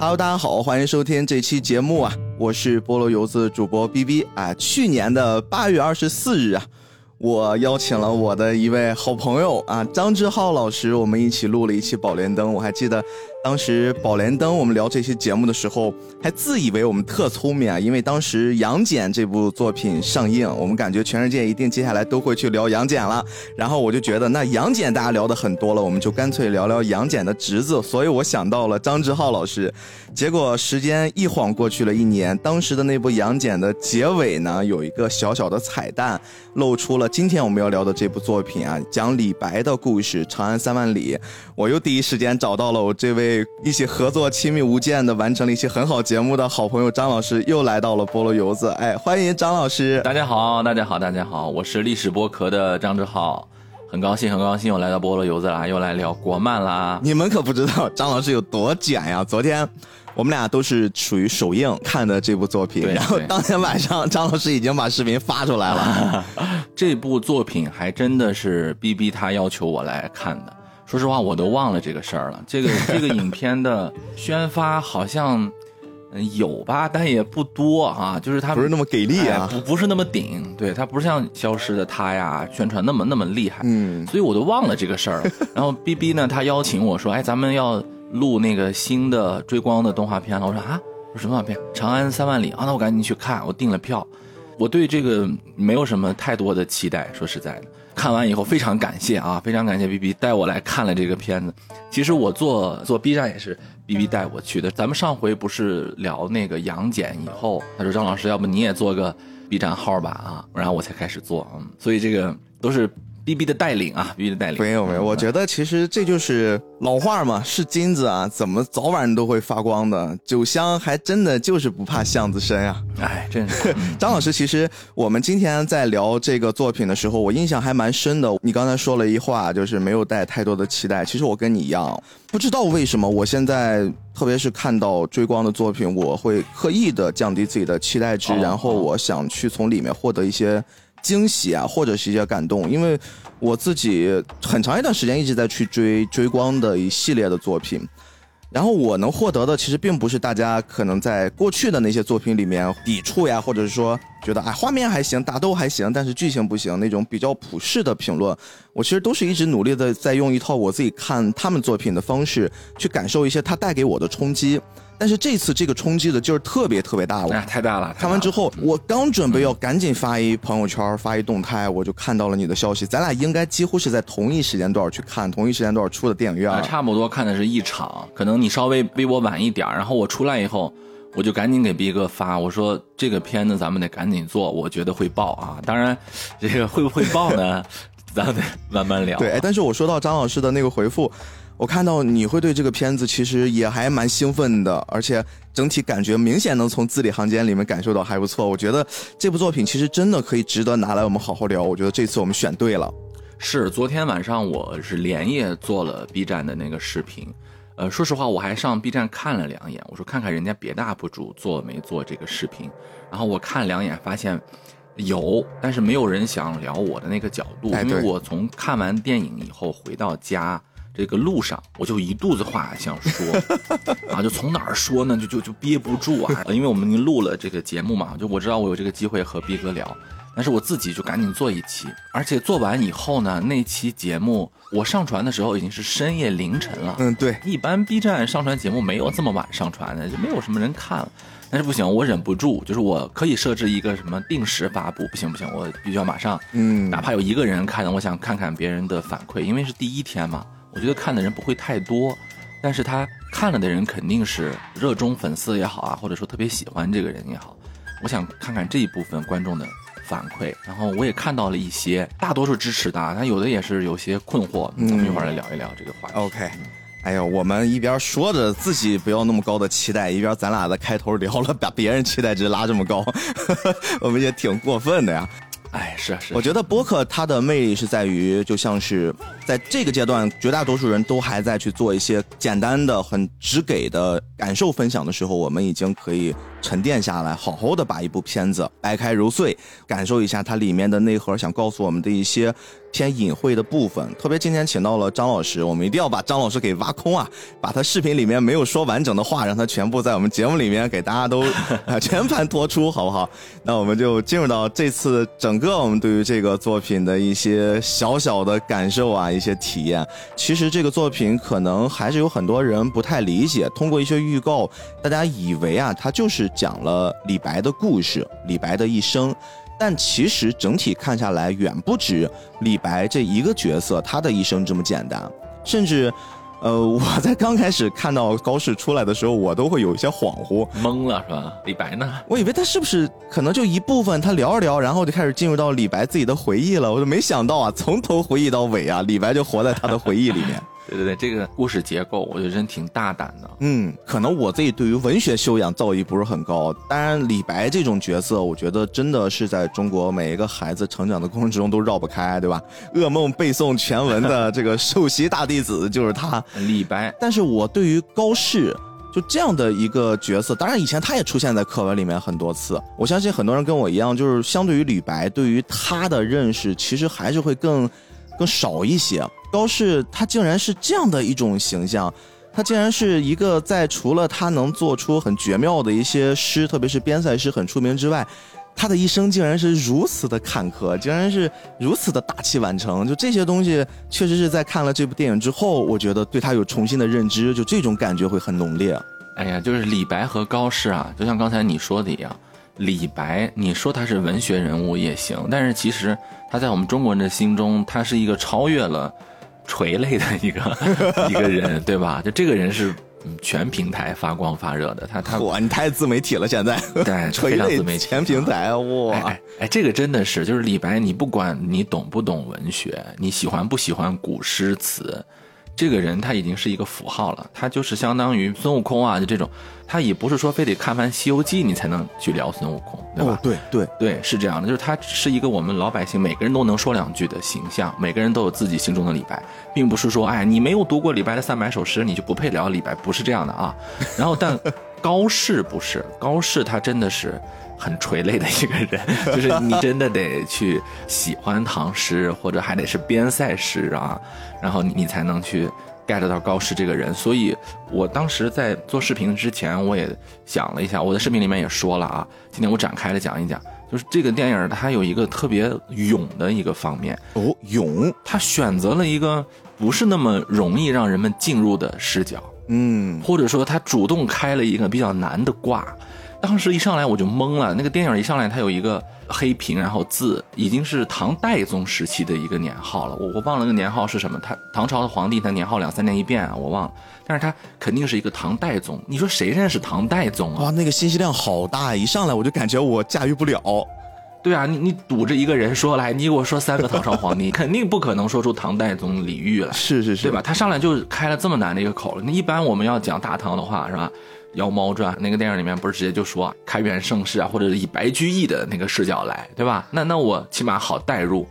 Hello，大家好，欢迎收听这期节目啊，我是菠萝油子主播 B B 啊。去年的八月二十四日啊，我邀请了我的一位好朋友啊，张志浩老师，我们一起录了一期《宝莲灯》，我还记得。当时《宝莲灯》，我们聊这期节目的时候，还自以为我们特聪明啊，因为当时《杨戬》这部作品上映，我们感觉全世界一定接下来都会去聊杨戬了。然后我就觉得，那杨戬大家聊的很多了，我们就干脆聊聊杨戬的侄子。所以我想到了张志浩老师。结果时间一晃过去了一年，当时的那部杨戬的结尾呢，有一个小小的彩蛋，露出了今天我们要聊的这部作品啊，讲李白的故事《长安三万里》。我又第一时间找到了我这位。一起合作亲密无间的完成了一期很好节目的好朋友张老师又来到了菠萝油子，哎，欢迎张老师！大家好，大家好，大家好，我是历史剥壳的张志浩，很高兴，很高兴又来到菠萝油子啦，又来聊国漫啦。你们可不知道张老师有多卷呀！昨天我们俩都是属于首映看的这部作品，然后当天晚上张老师已经把视频发出来了。这部作品还真的是逼逼他要求我来看的。说实话，我都忘了这个事儿了。这个 这个影片的宣发好像有吧，但也不多啊。就是它不是那么给力啊，不不是那么顶。对，它不是像《消失的她》呀宣传那么那么厉害。嗯，所以我都忘了这个事儿了。然后 B B 呢，他邀请我说：“哎，咱们要录那个新的追光的动画片了。”我说：“啊，什么动画片？《长安三万里》啊？那我赶紧去看。我订了票。我对这个没有什么太多的期待，说实在的。”看完以后非常感谢啊，非常感谢 B B 带我来看了这个片子。其实我做做 B 站也是 B B 带我去的。咱们上回不是聊那个杨戬以后，他说张老师，要不你也做个 B 站号吧啊，然后我才开始做。嗯，所以这个都是。B B 的带领啊，B B 的带领没有没有，我觉得其实这就是老话嘛，是金子啊，怎么早晚都会发光的。酒香还真的就是不怕巷子深啊！哎，真是。张老师，其实我们今天在聊这个作品的时候，我印象还蛮深的。你刚才说了一话，就是没有带太多的期待。其实我跟你一样，不知道为什么，我现在特别是看到追光的作品，我会刻意的降低自己的期待值，然后我想去从里面获得一些。惊喜啊，或者是一些感动，因为我自己很长一段时间一直在去追追光的一系列的作品，然后我能获得的其实并不是大家可能在过去的那些作品里面抵触呀，或者是说觉得哎画面还行，打斗还行，但是剧情不行那种比较普世的评论，我其实都是一直努力的在用一套我自己看他们作品的方式去感受一些它带给我的冲击。但是这次这个冲击的劲儿特别特别大了，太大了！看完之后，我刚准备要赶紧发一朋友圈，发一动态，我就看到了你的消息。咱俩应该几乎是在同一时间段去看，同一时间段出的电影院。差不多看的是一场，可能你稍微比我晚一点然后我出来以后，我就赶紧给逼哥发，我说这个片子咱们得赶紧做，我觉得会爆啊！当然，这个会不会爆呢？咱得慢慢聊。对，但是我说到张老师的那个回复。我看到你会对这个片子其实也还蛮兴奋的，而且整体感觉明显能从字里行间里面感受到还不错。我觉得这部作品其实真的可以值得拿来我们好好聊。我觉得这次我们选对了。是昨天晚上我是连夜做了 B 站的那个视频，呃，说实话我还上 B 站看了两眼，我说看看人家别的 UP 主做没做这个视频，然后我看两眼发现有，但是没有人想聊我的那个角度，因为我从看完电影以后回到家。这个路上，我就一肚子话想说，啊，就从哪儿说呢？就就就憋不住啊！因为我们已经录了这个节目嘛，就我知道我有这个机会和逼哥聊，但是我自己就赶紧做一期，而且做完以后呢，那期节目我上传的时候已经是深夜凌晨了。嗯，对，一般 B 站上传节目没有这么晚上传的，就没有什么人看了。但是不行，我忍不住，就是我可以设置一个什么定时发布，不行不行，我必须要马上，嗯，哪怕有一个人看，我想看看别人的反馈，因为是第一天嘛。我觉得看的人不会太多，但是他看了的人肯定是热衷粉丝也好啊，或者说特别喜欢这个人也好。我想看看这一部分观众的反馈，然后我也看到了一些，大多数支持的，但有的也是有些困惑。咱们一会儿来聊一聊这个话题。OK，哎呦，我们一边说着自己不要那么高的期待，一边咱俩在开头聊了把别人期待值拉这么高，我们也挺过分的呀。哎，是是，我觉得播客它的魅力是在于，就像是在这个阶段，绝大多数人都还在去做一些简单的、很直给的感受分享的时候，我们已经可以沉淀下来，好好的把一部片子掰开揉碎，感受一下它里面的内核，想告诉我们的一些。偏隐晦的部分，特别今天请到了张老师，我们一定要把张老师给挖空啊，把他视频里面没有说完整的话，让他全部在我们节目里面给大家都 全盘托出，好不好？那我们就进入到这次整个我们对于这个作品的一些小小的感受啊，一些体验。其实这个作品可能还是有很多人不太理解，通过一些预告，大家以为啊，它就是讲了李白的故事，李白的一生。但其实整体看下来，远不止李白这一个角色他的一生这么简单。甚至，呃，我在刚开始看到高适出来的时候，我都会有一些恍惚，懵了是吧？李白呢？我以为他是不是可能就一部分，他聊着聊，然后就开始进入到李白自己的回忆了。我就没想到啊，从头回忆到尾啊，李白就活在他的回忆里面。对对对，这个故事结构我觉得真挺大胆的。嗯，可能我自己对于文学修养造诣不是很高。当然，李白这种角色，我觉得真的是在中国每一个孩子成长的过程之中都绕不开，对吧？噩梦背诵全文的这个首席大弟子就是他，李白。但是我对于高适就这样的一个角色，当然以前他也出现在课文里面很多次。我相信很多人跟我一样，就是相对于李白，对于他的认识其实还是会更更少一些。高适他竟然是这样的一种形象，他竟然是一个在除了他能做出很绝妙的一些诗，特别是边塞诗很出名之外，他的一生竟然是如此的坎坷，竟然是如此的大器晚成。就这些东西，确实是在看了这部电影之后，我觉得对他有重新的认知，就这种感觉会很浓烈。哎呀，就是李白和高适啊，就像刚才你说的一样，李白，你说他是文学人物也行，但是其实他在我们中国人的心中，他是一个超越了。垂泪的一个一个人，对吧？就这个人是全平台发光发热的。他他哇，你太自媒体了，现在对 垂泪全平台哇！哎，这个真的是，就是李白，你不管你懂不懂文学，你喜欢不喜欢古诗词。这个人他已经是一个符号了，他就是相当于孙悟空啊，就这种，他也不是说非得看完《西游记》你才能去聊孙悟空，对吧？对对对，是这样的，就是他是一个我们老百姓每个人都能说两句的形象，每个人都有自己心中的李白，并不是说哎你没有读过李白的三百首诗，你就不配聊李白，不是这样的啊。然后但高适不是，高适他真的是。很垂泪的一个人，就是你真的得去喜欢唐诗，或者还得是边塞诗啊，然后你才能去 get 到高适这个人。所以我当时在做视频之前，我也想了一下，我的视频里面也说了啊，今天我展开了讲一讲，就是这个电影它有一个特别勇的一个方面哦，勇，他选择了一个不是那么容易让人们进入的视角，嗯，或者说他主动开了一个比较难的卦。当时一上来我就懵了，那个电影一上来它有一个黑屏，然后字已经是唐代宗时期的一个年号了，我我忘了那个年号是什么，他唐朝的皇帝他年号两三年一变啊，我忘了，但是他肯定是一个唐代宗，你说谁认识唐代宗啊？哇，那个信息量好大，一上来我就感觉我驾驭不了。对啊，你你堵着一个人说来，你给我说三个唐朝皇帝，肯定不可能说出唐代宗李煜来，是是是，对吧？他上来就开了这么难的一个口了，那一般我们要讲大唐的话是吧？《妖猫传》那个电影里面不是直接就说开元盛世啊，或者是以白居易的那个视角来，对吧？那那我起码好代入。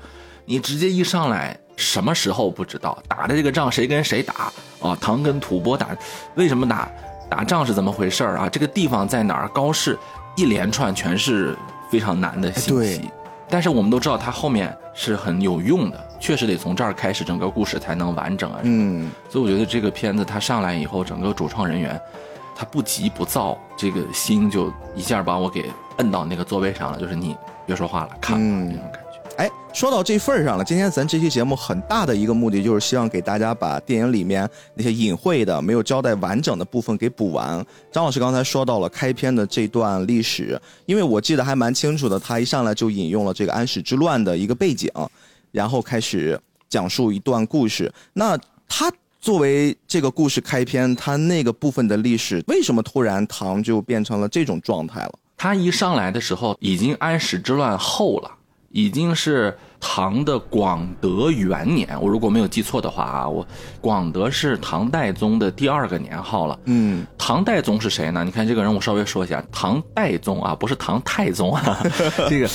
你直接一上来，什么时候不知道打的这个仗谁跟谁打啊？唐跟吐蕃打，为什么打？打仗是怎么回事啊？这个地方在哪儿？高适一连串全是非常难的信息。但是我们都知道它后面是很有用的，确实得从这儿开始，整个故事才能完整啊。嗯，所以我觉得这个片子它上来以后，整个主创人员。他不急不躁，这个心就一下把我给摁到那个座位上了。就是你别说话了，看那种感觉。哎，说到这份儿上了，今天咱这期节目很大的一个目的就是希望给大家把电影里面那些隐晦的、没有交代完整的部分给补完。张老师刚才说到了开篇的这段历史，因为我记得还蛮清楚的，他一上来就引用了这个安史之乱的一个背景，然后开始讲述一段故事。那他。作为这个故事开篇，它那个部分的历史，为什么突然唐就变成了这种状态了？他一上来的时候，已经安史之乱后了，已经是唐的广德元年。我如果没有记错的话啊，我广德是唐代宗的第二个年号了。嗯，唐代宗是谁呢？你看这个人，我稍微说一下，唐代宗啊，不是唐太宗啊，这个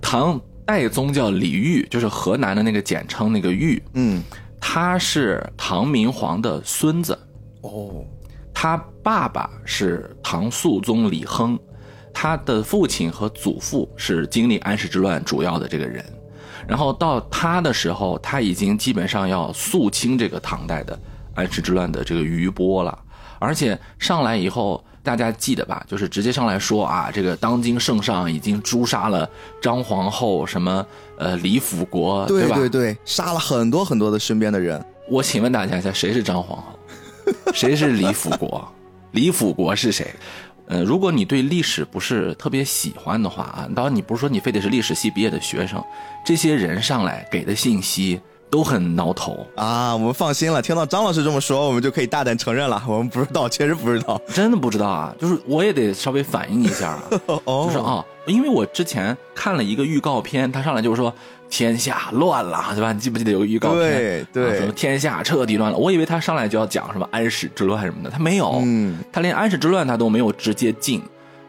唐代宗叫李煜，就是河南的那个简称那个煜。嗯。他是唐明皇的孙子。哦，他爸爸是唐肃宗李亨，他的父亲和祖父是经历安史之乱主要的这个人。然后到他的时候，他已经基本上要肃清这个唐代的安史之乱的这个余波了。而且上来以后，大家记得吧？就是直接上来说啊，这个当今圣上已经诛杀了张皇后，什么呃李辅国，对吧？对对，杀了很多很多的身边的人。我请问大家一下，谁是张皇后？谁是李辅国？李辅国是谁？呃，如果你对历史不是特别喜欢的话啊，当然你不是说你非得是历史系毕业的学生，这些人上来给的信息。都很挠头啊！我们放心了，听到张老师这么说，我们就可以大胆承认了，我们不知道，确实不知道，真的不知道啊！就是我也得稍微反应一下啊，就是啊，因为我之前看了一个预告片，他上来就是说天下乱了，对吧？你记不记得有个预告片？对对，什么天下彻底乱了？我以为他上来就要讲什么安史之乱什么的，他没有，嗯，他连安史之乱他都没有直接进，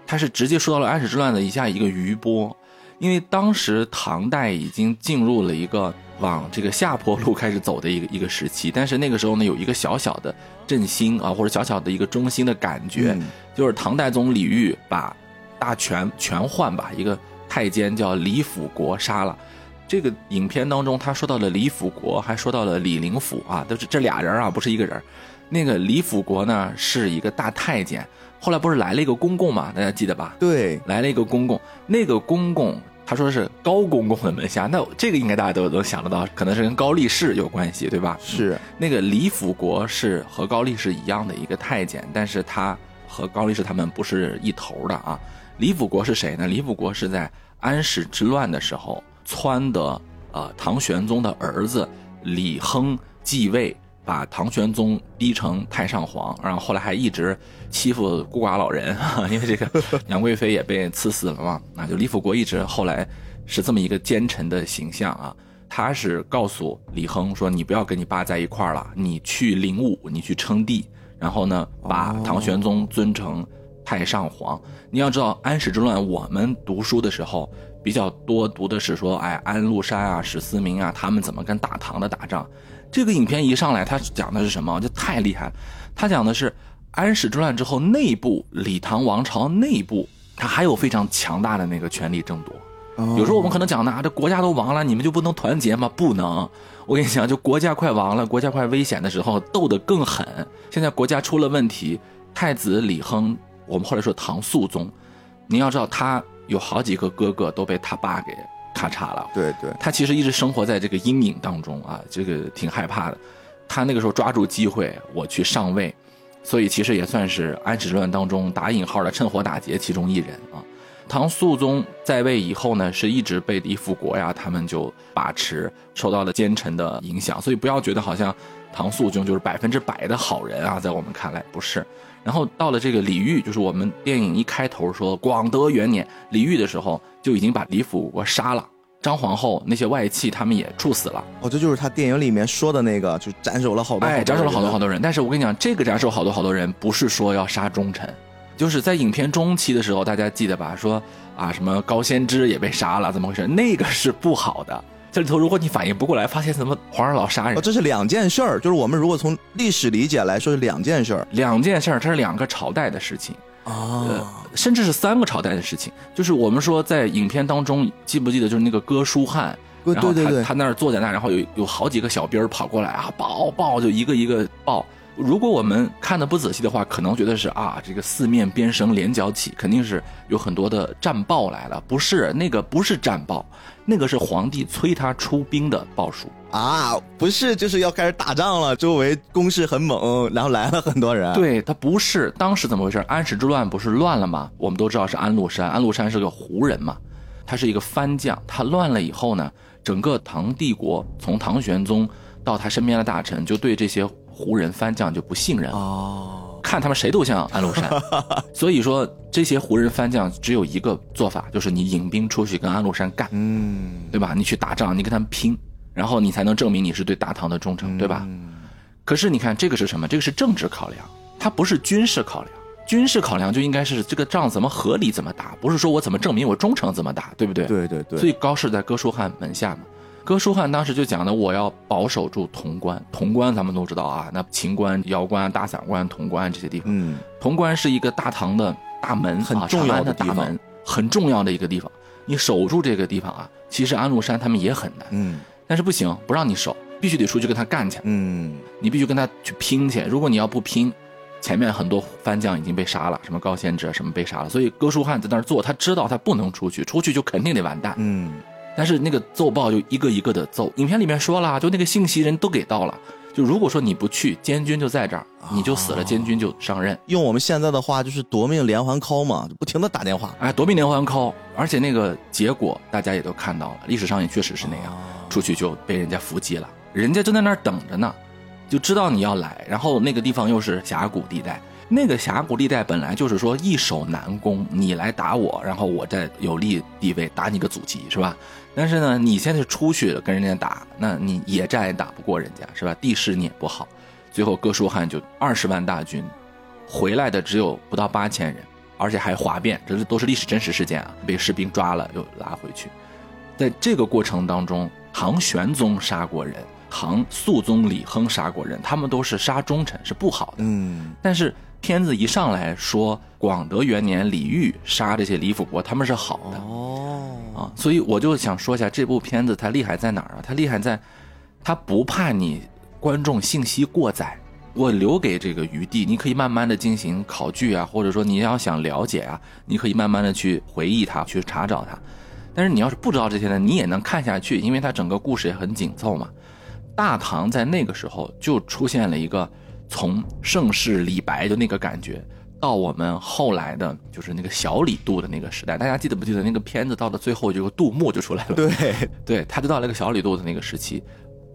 他是直接说到了安史之乱的以下一个余波，因为当时唐代已经进入了一个。往这个下坡路开始走的一个一个时期，但是那个时候呢，有一个小小的振兴啊，或者小小的一个中心的感觉，就是唐代宗李煜把大权全换吧，一个太监叫李辅国杀了。这个影片当中，他说到了李辅国，还说到了李林甫啊，都是这俩人啊，不是一个人。那个李辅国呢，是一个大太监，后来不是来了一个公公嘛，大家记得吧？对，来了一个公公，那个公公。他说是高公公的门下，那这个应该大家都能想得到，可能是跟高力士有关系，对吧？是那个李辅国是和高力士一样的一个太监，但是他和高力士他们不是一头的啊。李辅国是谁呢？李辅国是在安史之乱的时候撺的呃唐玄宗的儿子李亨继位。把唐玄宗逼成太上皇，然后后来还一直欺负孤寡老人，因为这个 杨贵妃也被赐死了嘛。那就李辅国一直后来是这么一个奸臣的形象啊。他是告诉李亨说：“你不要跟你爸在一块儿了，你去领武，你去称帝，然后呢，把唐玄宗尊成太上皇。你要知道，安史之乱，我们读书的时候比较多读的是说，哎，安禄山啊，史思明啊，他们怎么跟大唐的打仗。”这个影片一上来，他讲的是什么？就太厉害了。他讲的是安史之乱之后，内部李唐王朝内部，他还有非常强大的那个权力争夺。有时候我们可能讲的啊，这国家都亡了，你们就不能团结吗？不能。我跟你讲，就国家快亡了，国家快危险的时候，斗得更狠。现在国家出了问题，太子李亨，我们后来说唐肃宗，你要知道，他有好几个哥哥都被他爸给。咔嚓了，对对，他其实一直生活在这个阴影当中啊，这个挺害怕的。他那个时候抓住机会，我去上位，所以其实也算是安史之乱当中打引号的趁火打劫其中一人啊。唐肃宗在位以后呢，是一直被李辅国呀他们就把持，受到了奸臣的影响，所以不要觉得好像唐肃宗就是百分之百的好人啊，在我们看来不是。然后到了这个李煜，就是我们电影一开头说广德元年李煜的时候，就已经把李辅国杀了，张皇后那些外戚他们也处死了。哦，这就是他电影里面说的那个，就斩首了好多，哎，斩首了好多好多人。但是我跟你讲，这个斩首好多好多人，不是说要杀忠臣，就是在影片中期的时候，大家记得吧？说啊，什么高仙芝也被杀了，怎么回事？那个是不好的。这里头，如果你反应不过来，发现怎么皇上老杀人？这是两件事儿。就是我们如果从历史理解来说，是两件事儿。两件事儿，它是两个朝代的事情啊，甚至是三个朝代的事情。就是我们说，在影片当中，记不记得就是那个哥舒翰，然后他他那儿坐在那，然后有有好几个小兵儿跑过来啊，抱抱，就一个一个抱。如果我们看的不仔细的话，可能觉得是啊，这个四面边声连角起，肯定是有很多的战报来了。不是那个，不是战报，那个是皇帝催他出兵的报数啊，不是，就是要开始打仗了，周围攻势很猛，然后来了很多人。对他不是，当时怎么回事？安史之乱不是乱了吗？我们都知道是安禄山，安禄山是个胡人嘛，他是一个藩将，他乱了以后呢，整个唐帝国从唐玄宗到他身边的大臣就对这些。胡人番将就不信任哦，看他们谁都像 安禄山，所以说这些胡人番将只有一个做法，就是你引兵出去跟安禄山干，嗯，对吧？你去打仗，你跟他们拼，然后你才能证明你是对大唐的忠诚，对吧？可是你看这个是什么？这个是政治考量，它不是军事考量。军事考量就应该是这个仗怎么合理怎么打，不是说我怎么证明我忠诚怎么打，对不对？对对对。所以高适在哥舒翰门下嘛。哥舒翰当时就讲的，我要保守住潼关。潼关咱们都知道啊，那秦关、瑶关、大散关、潼关这些地方。嗯，潼关是一个大唐的大门，很重要的大门，很重要的一个地方。你守住这个地方啊，其实安禄山他们也很难。嗯，但是不行，不让你守，必须得出去跟他干去。嗯，你必须跟他去拼去。如果你要不拼，前面很多番将已经被杀了，什么高仙芝什么被杀了。所以哥舒翰在那儿做，他知道他不能出去，出去就肯定得完蛋。嗯。但是那个奏报就一个一个的奏，影片里面说了，就那个信息人都给到了。就如果说你不去，监军就在这儿，你就死了，监军就上任。用我们现在的话就是夺命连环 call 嘛，不停的打电话。哎，夺命连环 call，而且那个结果大家也都看到了，历史上也确实是那样，出去就被人家伏击了，人家就在那儿等着呢，就知道你要来，然后那个地方又是峡谷地带。那个峡谷地带本来就是说易守难攻，你来打我，然后我在有利地位打你个阻击，是吧？但是呢，你现在出去跟人家打，那你野战也打不过人家，是吧？地势你也不好，最后哥舒翰就二十万大军，回来的只有不到八千人，而且还哗变，这都是历史真实事件啊！被士兵抓了又拉回去，在这个过程当中，唐玄宗杀过人，唐肃宗李亨杀过人，他们都是杀忠臣，是不好的。嗯，但是。片子一上来说，广德元年李煜杀这些李辅国，他们是好的哦啊，所以我就想说一下这部片子它厉害在哪儿啊？它厉害在，它不怕你观众信息过载，我留给这个余地，你可以慢慢的进行考据啊，或者说你要想了解啊，你可以慢慢的去回忆它，去查找它。但是你要是不知道这些呢，你也能看下去，因为它整个故事也很紧凑嘛。大唐在那个时候就出现了一个。从盛世李白的那个感觉，到我们后来的，就是那个小李杜的那个时代，大家记得不记得那个片子到了最后，就杜牧就出来了。对，对，他就到了一个小李杜的那个时期。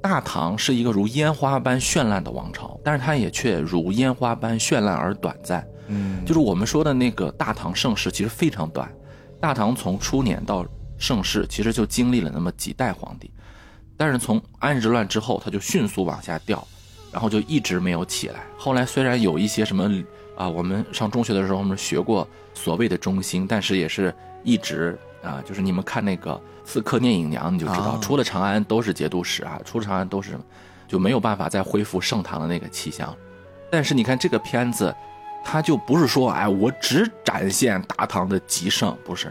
大唐是一个如烟花般绚烂的王朝，但是它也却如烟花般绚烂而短暂。嗯，就是我们说的那个大唐盛世其实非常短。大唐从初年到盛世，其实就经历了那么几代皇帝，但是从安史之乱之后，它就迅速往下掉。然后就一直没有起来。后来虽然有一些什么啊，我们上中学的时候我们学过所谓的中心，但是也是一直啊，就是你们看那个《刺客聂隐娘》，你就知道，出了长安都是节度使啊，出了长安都是，就没有办法再恢复盛唐的那个气象。但是你看这个片子，它就不是说哎，我只展现大唐的极盛，不是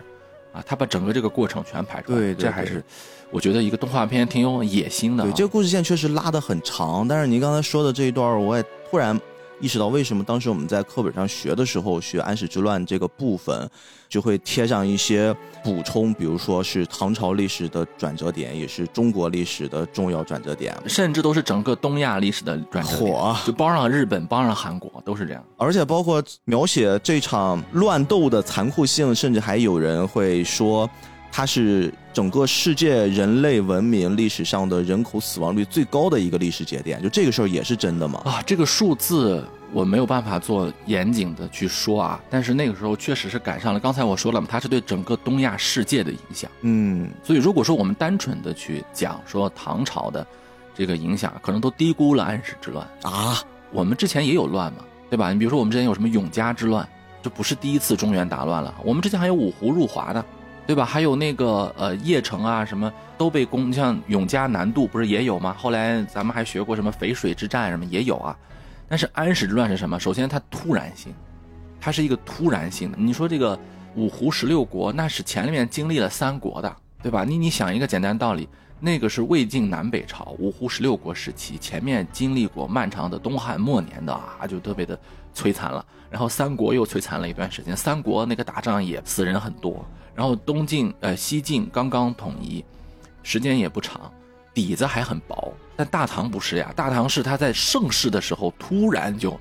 啊，他把整个这个过程全拍出来，对这还是。我觉得一个动画片挺有野心的。对，这个故事线确实拉得很长，但是您刚才说的这一段，我也突然意识到，为什么当时我们在课本上学的时候，学安史之乱这个部分，就会贴上一些补充，比如说是唐朝历史的转折点，也是中国历史的重要转折点，甚至都是整个东亚历史的转折点，火就包上日本，包上韩国，都是这样。而且包括描写这场乱斗的残酷性，甚至还有人会说。它是整个世界人类文明历史上的人口死亡率最高的一个历史节点，就这个事儿也是真的吗？啊，这个数字我没有办法做严谨的去说啊，但是那个时候确实是赶上了。刚才我说了嘛，它是对整个东亚世界的影响。嗯，所以如果说我们单纯的去讲说唐朝的这个影响，可能都低估了安史之乱啊。我们之前也有乱嘛，对吧？你比如说我们之前有什么永嘉之乱，这不是第一次中原大乱了。我们之前还有五胡入华的。对吧？还有那个呃，邺城啊，什么都被攻。像永嘉南渡不是也有吗？后来咱们还学过什么淝水之战什么也有啊。但是安史之乱是什么？首先它突然性，它是一个突然性的。你说这个五胡十六国，那是前面经历了三国的，对吧？你你想一个简单道理，那个是魏晋南北朝五胡十六国时期，前面经历过漫长的东汉末年的啊，就特别的摧残了。然后三国又摧残了一段时间，三国那个打仗也死人很多。然后东晋呃西晋刚刚统一，时间也不长，底子还很薄。但大唐不是呀，大唐是他在盛世的时候突然就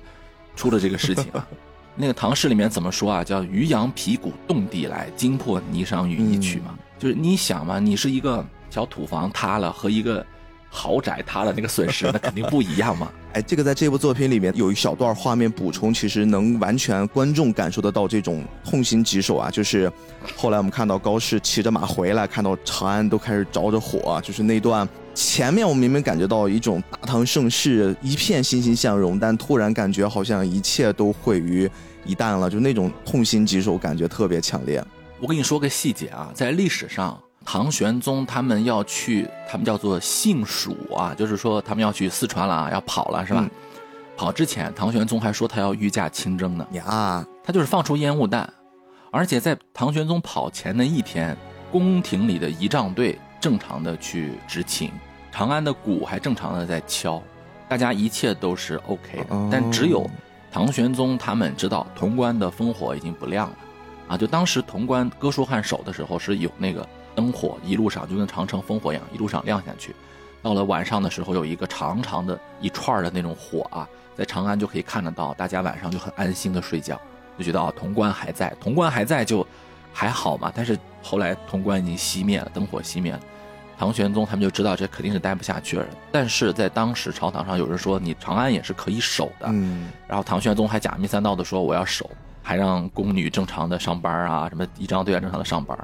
出了这个事情。那个唐诗里面怎么说啊？叫“渔阳鼙鼓动地来，惊破霓裳羽衣曲”嘛。就是你想嘛，你是一个小土房塌了和一个。豪宅塌了，那个损失那肯定不一样嘛。哎，这个在这部作品里面有一小段画面补充，其实能完全观众感受得到这种痛心疾首啊。就是后来我们看到高适骑着马回来，看到长安都开始着着火，就是那段前面我明明感觉到一种大唐盛世一片欣欣向荣，但突然感觉好像一切都毁于一旦了，就那种痛心疾首感觉特别强烈。我跟你说个细节啊，在历史上。唐玄宗他们要去，他们叫做幸蜀啊，就是说他们要去四川了啊，要跑了，是吧？跑之前，唐玄宗还说他要御驾亲征呢。呀，他就是放出烟雾弹，而且在唐玄宗跑前的一天，宫廷里的仪仗队正常的去执勤，长安的鼓还正常的在敲，大家一切都是 OK 的。但只有唐玄宗他们知道潼关的烽火已经不亮了，啊，就当时潼关哥舒翰守的时候是有那个灯火一路上就跟长城烽火一样一路上亮下去，到了晚上的时候有一个长长的一串的那种火啊。在长安就可以看得到，大家晚上就很安心的睡觉，就觉得啊，潼关还在，潼关还在就还好嘛。但是后来潼关已经熄灭了，灯火熄灭了，唐玄宗他们就知道这肯定是待不下去了。但是在当时朝堂上有人说，你长安也是可以守的。嗯。然后唐玄宗还假面三道的说我要守，还让宫女正常的上班啊，什么仪仗队啊正常的上班。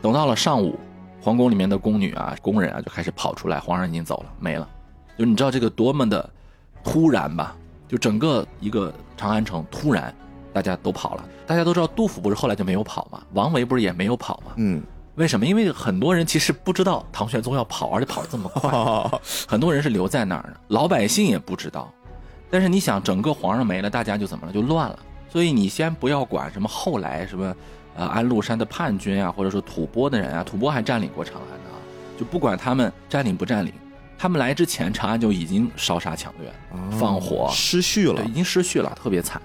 等到了上午，皇宫里面的宫女啊、工人啊就开始跑出来，皇上已经走了，没了。就你知道这个多么的突然吧？就整个一个长安城突然，大家都跑了。大家都知道杜甫不是后来就没有跑吗？王维不是也没有跑吗？嗯，为什么？因为很多人其实不知道唐玄宗要跑，而且跑得这么快。很多人是留在那儿的，老百姓也不知道。但是你想，整个皇上没了，大家就怎么了？就乱了。所以你先不要管什么后来什么，呃，安禄山的叛军啊，或者说吐蕃的人啊，吐蕃还占领过长安呢，就不管他们占领不占领。他们来之前，长安就已经烧杀抢掠、放火，失序了，已经失序了，特别惨。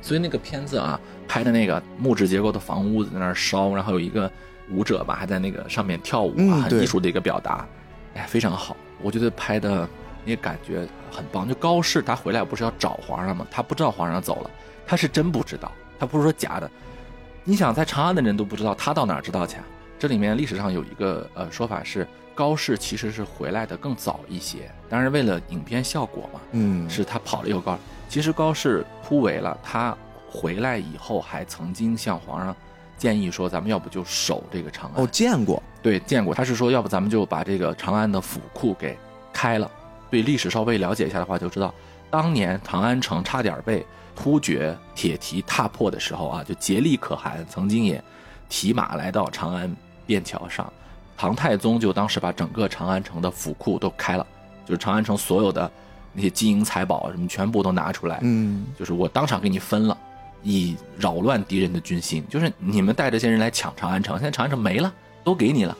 所以那个片子啊，拍的那个木质结构的房屋在那儿烧，然后有一个舞者吧，还在那个上面跳舞啊，很艺术的一个表达，哎，非常好。我觉得拍的那感觉很棒。就高适他回来不是要找皇上吗？他不知道皇上走了，他是真不知道，他不是说假的。你想，在长安的人都不知道，他到哪知道去？这里面历史上有一个呃说法是。高适其实是回来的更早一些，当然为了影片效果嘛，嗯，是他跑了一个高。其实高适突围了，他回来以后还曾经向皇上建议说，咱们要不就守这个长安。哦，见过，对，见过。他是说，要不咱们就把这个长安的府库给开了。对历史稍微了解一下的话，就知道当年长安城差点被突厥铁蹄踏破的时候啊，就竭力可汗曾经也提马来到长安便桥上。唐太宗就当时把整个长安城的府库都开了，就是长安城所有的那些金银财宝什么全部都拿出来，嗯，就是我当场给你分了，以扰乱敌人的军心。就是你们带着些人来抢长安城，现在长安城没了，都给你了，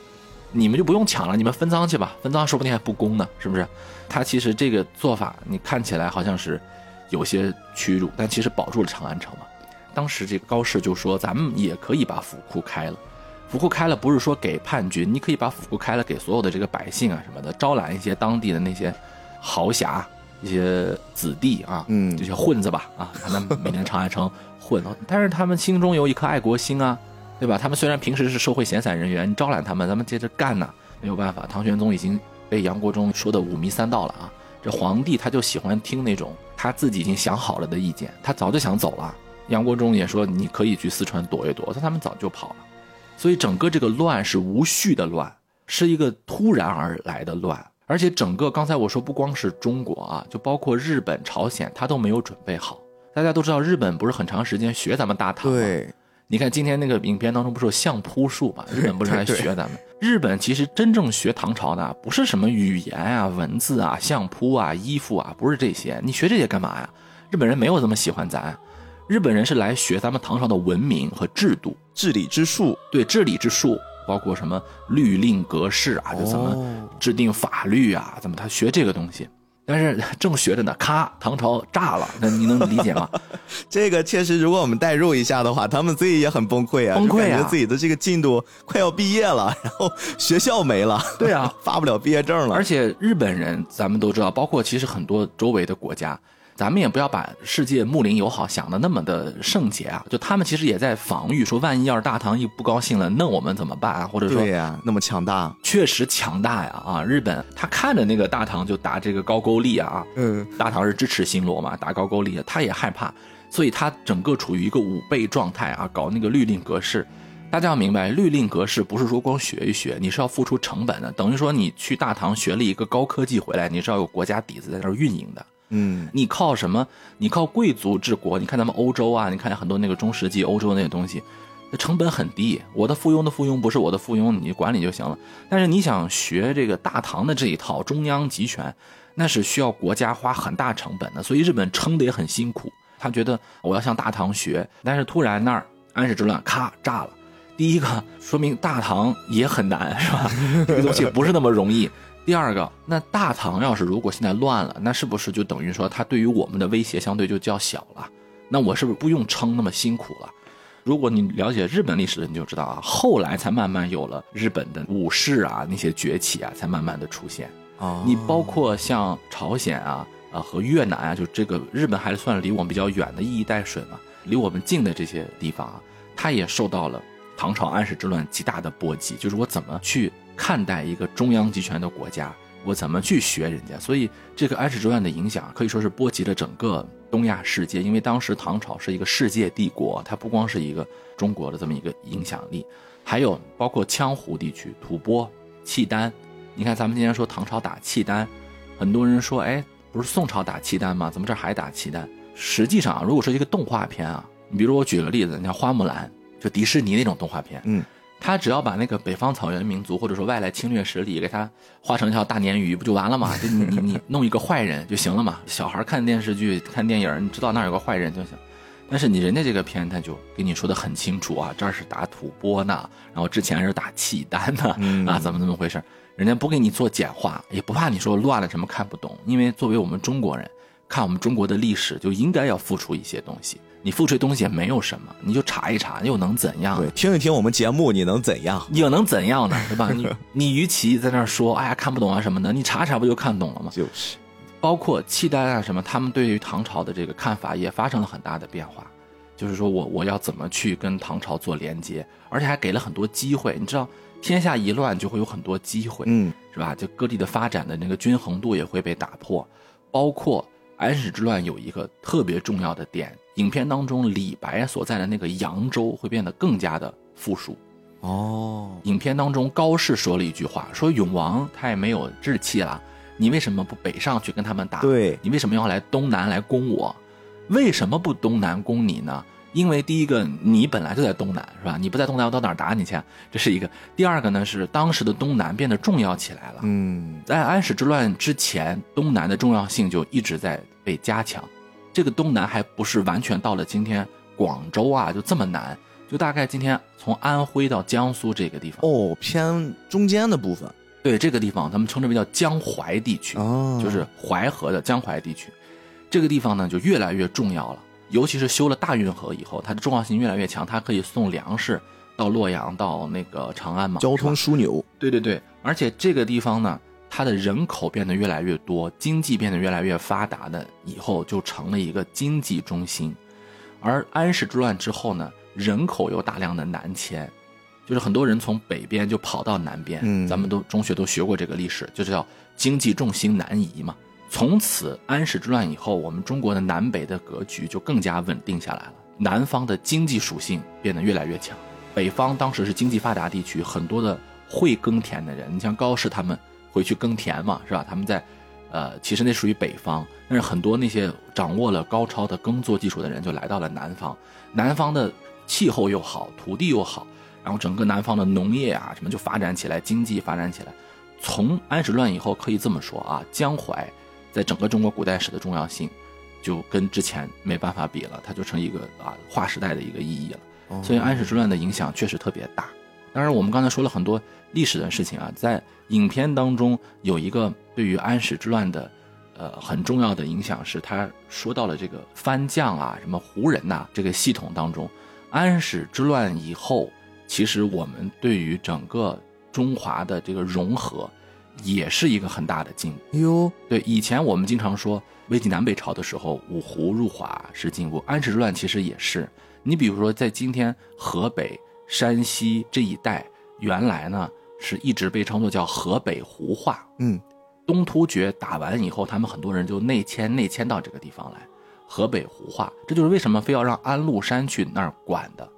你们就不用抢了，你们分赃去吧，分赃说不定还不公呢，是不是？他其实这个做法你看起来好像是有些屈辱，但其实保住了长安城嘛。当时这个高适就说，咱们也可以把府库开了。府库开了，不是说给叛军，你可以把府库开了给所有的这个百姓啊什么的，招揽一些当地的那些豪侠、一些子弟啊，嗯，这些混子吧，啊，他们每年长安城混，但是他们心中有一颗爱国心啊，对吧？他们虽然平时是社会闲散人员，你招揽他们，咱们接着干呢，没有办法。唐玄宗已经被杨国忠说的五迷三道了啊，这皇帝他就喜欢听那种他自己已经想好了的意见，他早就想走了。杨国忠也说你可以去四川躲一躲，但他们早就跑了。所以整个这个乱是无序的乱，是一个突然而来的乱，而且整个刚才我说不光是中国啊，就包括日本、朝鲜，他都没有准备好。大家都知道，日本不是很长时间学咱们大唐？你看今天那个影片当中不是有相扑术吗？日本不是来学咱们？日本其实真正学唐朝的不是什么语言啊、文字啊、相扑啊、衣服啊，不是这些。你学这些干嘛呀？日本人没有这么喜欢咱。日本人是来学咱们唐朝的文明和制度、治理之术。对，治理之术包括什么律令格式啊，就怎么制定法律啊，怎么他学这个东西。但是正学着呢，咔，唐朝炸了，那你能理解吗？这个确实，如果我们代入一下的话，他们自己也很崩溃啊，崩溃啊，自己的这个进度快要毕业了，然后学校没了，对啊，发不了毕业证了。而且日本人，咱们都知道，包括其实很多周围的国家。咱们也不要把世界睦邻友好想的那么的圣洁啊！就他们其实也在防御，说万一要是大唐一不高兴了，那我们怎么办啊？或者说，对呀，那么强大，确实强大呀！啊，日本他看着那个大唐就打这个高句丽啊，嗯，大唐是支持新罗嘛，打高句丽，他也害怕，所以他整个处于一个五倍状态啊，搞那个律令格式。大家要明白，律令格式不是说光学一学，你是要付出成本的，等于说你去大唐学了一个高科技回来，你是要有国家底子在那儿运营的。嗯，你靠什么？你靠贵族治国？你看咱们欧洲啊，你看很多那个中世纪欧洲那些东西，成本很低。我的附庸的附庸不是我的附庸，你管理就行了。但是你想学这个大唐的这一套中央集权，那是需要国家花很大成本的，所以日本撑得也很辛苦。他觉得我要向大唐学，但是突然那儿安史之乱咔炸了。第一个说明大唐也很难，是吧？这个东西不是那么容易。第二个，那大唐要是如果现在乱了，那是不是就等于说它对于我们的威胁相对就较小了？那我是不是不用撑那么辛苦了？如果你了解日本历史的，你就知道啊，后来才慢慢有了日本的武士啊，那些崛起啊，才慢慢的出现啊。你包括像朝鲜啊。啊，和越南啊，就这个日本还算离我们比较远的一衣带水嘛，离我们近的这些地方啊，它也受到了唐朝安史之乱极大的波及。就是我怎么去看待一个中央集权的国家，我怎么去学人家？所以这个安史之乱的影响可以说是波及了整个东亚世界，因为当时唐朝是一个世界帝国，它不光是一个中国的这么一个影响力，还有包括羌胡地区、吐蕃、契丹。你看咱们今天说唐朝打契丹，很多人说，哎。不是宋朝打契丹吗？怎么这还打契丹？实际上，如果说一个动画片啊，你比如我举个例子，你像花木兰，就迪士尼那种动画片，嗯，他只要把那个北方草原民族或者说外来侵略势力给他画成一条大鲶鱼，不就完了吗？就你你你弄一个坏人就行了嘛。小孩看电视剧、看电影，你知道那有个坏人就行。但是你人家这个片，他就给你说的很清楚啊，这儿是打吐蕃呢，然后之前是打契丹呢，啊，怎么怎么回事？人家不给你做简化，也不怕你说乱了什么看不懂，因为作为我们中国人，看我们中国的历史就应该要付出一些东西。你付出东西也没有什么，你就查一查，又能怎样？对，听一听我们节目，你能怎样？又能怎样呢？对吧？你 你与其在那说，哎呀看不懂啊什么的，你查查不就看懂了吗？就是，包括契丹啊什么，他们对于唐朝的这个看法也发生了很大的变化。就是说我我要怎么去跟唐朝做连接，而且还给了很多机会，你知道。天下一乱，就会有很多机会，嗯，是吧？就各地的发展的那个均衡度也会被打破，包括安史之乱有一个特别重要的点，影片当中李白所在的那个扬州会变得更加的富庶。哦，影片当中高适说了一句话，说永王他也没有志气了，你为什么不北上去跟他们打？对你为什么要来东南来攻我？为什么不东南攻你呢？因为第一个，你本来就在东南，是吧？你不在东南，我到哪儿打你去？这是一个。第二个呢，是当时的东南变得重要起来了。嗯，在安史之乱之前，东南的重要性就一直在被加强。这个东南还不是完全到了今天广州啊，就这么南，就大概今天从安徽到江苏这个地方。哦，偏中间的部分。对，这个地方他们称之为叫江淮地区，就是淮河的江淮地区。这个地方呢，就越来越重要了。尤其是修了大运河以后，它的重要性越来越强，它可以送粮食到洛阳、到那个长安嘛，交通枢纽。对对对，而且这个地方呢，它的人口变得越来越多，经济变得越来越发达的，以后就成了一个经济中心。而安史之乱之后呢，人口有大量的南迁，就是很多人从北边就跑到南边。嗯，咱们都中学都学过这个历史，就是叫经济重心南移嘛。从此安史之乱以后，我们中国的南北的格局就更加稳定下来了。南方的经济属性变得越来越强，北方当时是经济发达地区，很多的会耕田的人，你像高适他们回去耕田嘛，是吧？他们在，呃，其实那属于北方，但是很多那些掌握了高超的耕作技术的人就来到了南方。南方的气候又好，土地又好，然后整个南方的农业啊什么就发展起来，经济发展起来。从安史乱以后，可以这么说啊，江淮。在整个中国古代史的重要性，就跟之前没办法比了，它就成一个啊划时代的一个意义了。所以安史之乱的影响确实特别大。当然，我们刚才说了很多历史的事情啊，在影片当中有一个对于安史之乱的，呃很重要的影响是，他说到了这个藩将啊，什么胡人呐这个系统当中，安史之乱以后，其实我们对于整个中华的这个融合。也是一个很大的进步哟。对，以前我们经常说魏晋南北朝的时候，五胡入华是进步，安史之乱其实也是。你比如说，在今天河北、山西这一带，原来呢是一直被称作叫河北胡话。嗯，东突厥打完以后，他们很多人就内迁，内迁到这个地方来，河北胡话。这就是为什么非要让安禄山去那儿管的，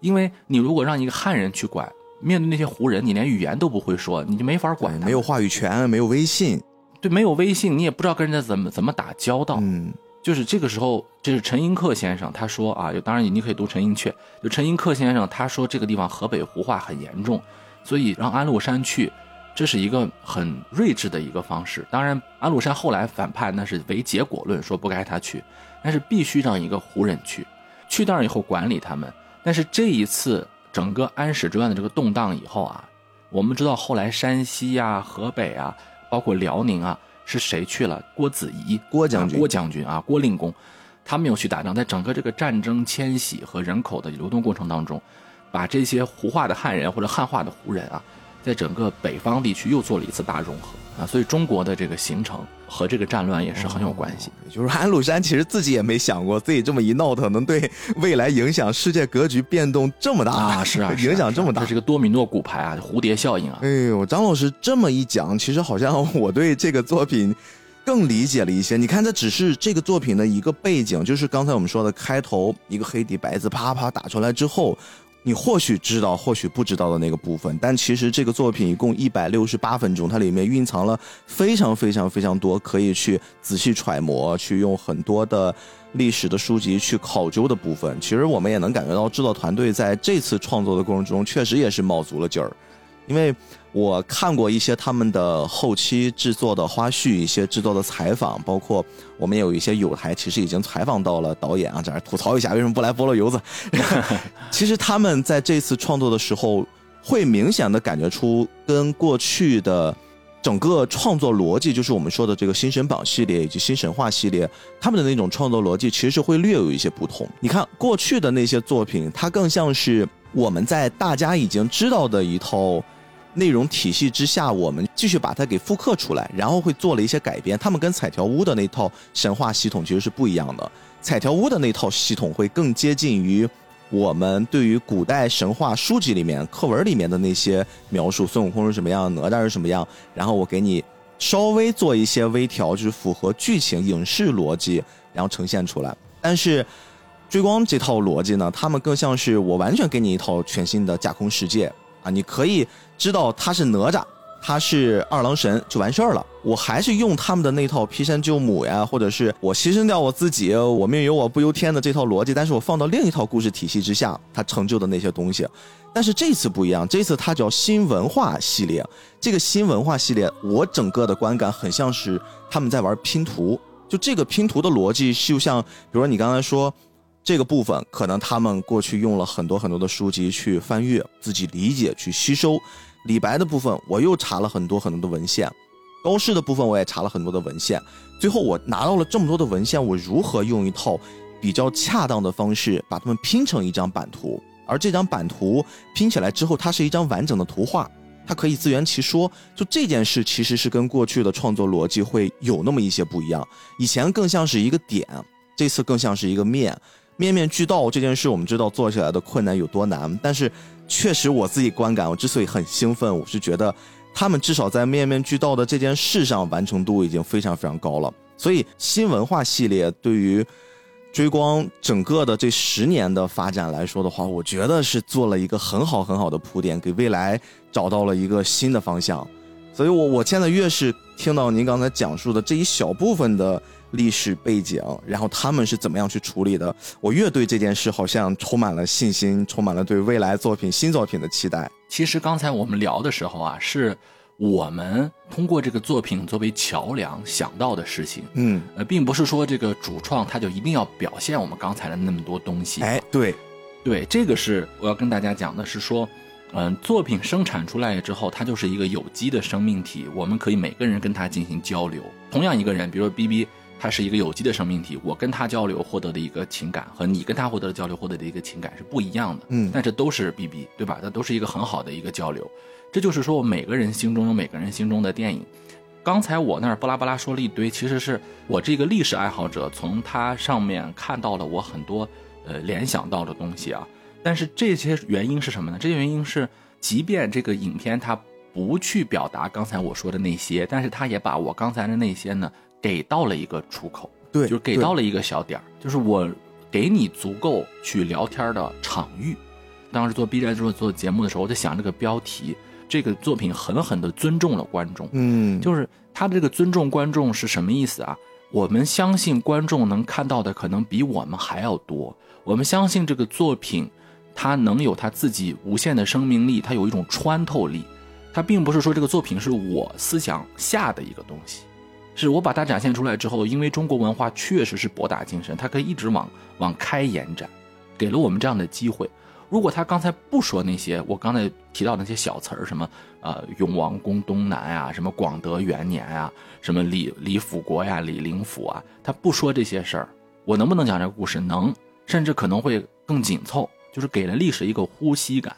因为你如果让一个汉人去管。面对那些胡人，你连语言都不会说，你就没法管。没有话语权，没有威信，对，没有威信，你也不知道跟人家怎么怎么打交道。嗯，就是这个时候，这是陈寅恪先生他说啊，当然你可以读陈寅恪，就陈寅恪先生他说这个地方河北胡话很严重，所以让安禄山去，这是一个很睿智的一个方式。当然，安禄山后来反叛那是唯结果论，说不该他去，但是必须让一个胡人去，去那儿以后管理他们。但是这一次整个安史之乱的这个动荡以后啊，我们知道后来山西啊、河北啊，包括辽宁啊。是谁去了？郭子仪，郭将军，郭将军啊，郭令公，他们又去打仗，在整个这个战争迁徙和人口的流动过程当中，把这些胡化的汉人或者汉化的胡人啊，在整个北方地区又做了一次大融合。啊，所以中国的这个形成和这个战乱也是很有关系。就是安禄山其实自己也没想过，自己这么一闹腾，能对未来影响世界格局变动这么大啊！是啊，影响这么大，这是个多米诺骨牌啊，蝴蝶效应啊！哎呦，张老师这么一讲，其实好像我对这个作品更理解了一些。你看，这只是这个作品的一个背景，就是刚才我们说的开头一个黑底白字啪啪打出来之后。你或许知道，或许不知道的那个部分，但其实这个作品一共一百六十八分钟，它里面蕴藏了非常非常非常多可以去仔细揣摩、去用很多的历史的书籍去考究的部分。其实我们也能感觉到，制作团队在这次创作的过程中，确实也是卯足了劲儿，因为。我看过一些他们的后期制作的花絮，一些制作的采访，包括我们有一些友台其实已经采访到了导演啊，在这儿吐槽一下为什么不来菠萝油子。其实他们在这次创作的时候，会明显的感觉出跟过去的整个创作逻辑，就是我们说的这个新神榜系列以及新神话系列，他们的那种创作逻辑其实是会略有一些不同。你看过去的那些作品，它更像是我们在大家已经知道的一套。内容体系之下，我们继续把它给复刻出来，然后会做了一些改编。他们跟彩条屋的那套神话系统其实是不一样的。彩条屋的那套系统会更接近于我们对于古代神话书籍里面课文里面的那些描述，孙悟空是什么样，哪吒是什么样，然后我给你稍微做一些微调，就是符合剧情影视逻辑，然后呈现出来。但是追光这套逻辑呢，他们更像是我完全给你一套全新的架空世界。啊，你可以知道他是哪吒，他是二郎神就完事儿了。我还是用他们的那套劈山救母呀，或者是我牺牲掉我自己，我命由我不由天的这套逻辑，但是我放到另一套故事体系之下，他成就的那些东西。但是这次不一样，这次它叫新文化系列。这个新文化系列，我整个的观感很像是他们在玩拼图，就这个拼图的逻辑，就像比如说你刚才说。这个部分可能他们过去用了很多很多的书籍去翻阅、自己理解、去吸收。李白的部分我又查了很多很多的文献，高适的部分我也查了很多的文献。最后我拿到了这么多的文献，我如何用一套比较恰当的方式把它们拼成一张版图？而这张版图拼起来之后，它是一张完整的图画，它可以自圆其说。就这件事其实是跟过去的创作逻辑会有那么一些不一样。以前更像是一个点，这次更像是一个面。面面俱到这件事，我们知道做起来的困难有多难，但是确实我自己观感，我之所以很兴奋，我是觉得他们至少在面面俱到的这件事上完成度已经非常非常高了。所以新文化系列对于追光整个的这十年的发展来说的话，我觉得是做了一个很好很好的铺垫，给未来找到了一个新的方向。所以我我现在越是听到您刚才讲述的这一小部分的。历史背景，然后他们是怎么样去处理的？我越对这件事好像充满了信心，充满了对未来作品、新作品的期待。其实刚才我们聊的时候啊，是我们通过这个作品作为桥梁想到的事情。嗯，呃，并不是说这个主创他就一定要表现我们刚才的那么多东西。哎，对，对，这个是我要跟大家讲的，是说，嗯，作品生产出来之后，它就是一个有机的生命体，我们可以每个人跟他进行交流。同样一个人，比如说 B B。它是一个有机的生命体，我跟他交流获得的一个情感和你跟他获得的交流获得的一个情感是不一样的，嗯，但这都是 B B，对吧？这都是一个很好的一个交流。这就是说，我每个人心中有每个人心中的电影。刚才我那儿巴拉巴拉说了一堆，其实是我这个历史爱好者从它上面看到了我很多呃联想到的东西啊。但是这些原因是什么呢？这些原因是，即便这个影片它不去表达刚才我说的那些，但是它也把我刚才的那些呢。给到了一个出口，对，就是给到了一个小点儿，就是我给你足够去聊天的场域。当时做 B 站做做节目的时候，我在想这个标题，这个作品狠狠地尊重了观众。嗯，就是他的这个尊重观众是什么意思啊？我们相信观众能看到的可能比我们还要多。我们相信这个作品，它能有它自己无限的生命力，它有一种穿透力。它并不是说这个作品是我思想下的一个东西，是我把它展现出来之后，因为中国文化确实是博大精深，它可以一直往往开延展，给了我们这样的机会。如果他刚才不说那些我刚才提到那些小词儿，什么呃永王宫东南啊，什么广德元年啊，什么李李辅国呀、李林甫啊，他不说这些事儿，我能不能讲这个故事？能，甚至可能会更紧凑，就是给了历史一个呼吸感。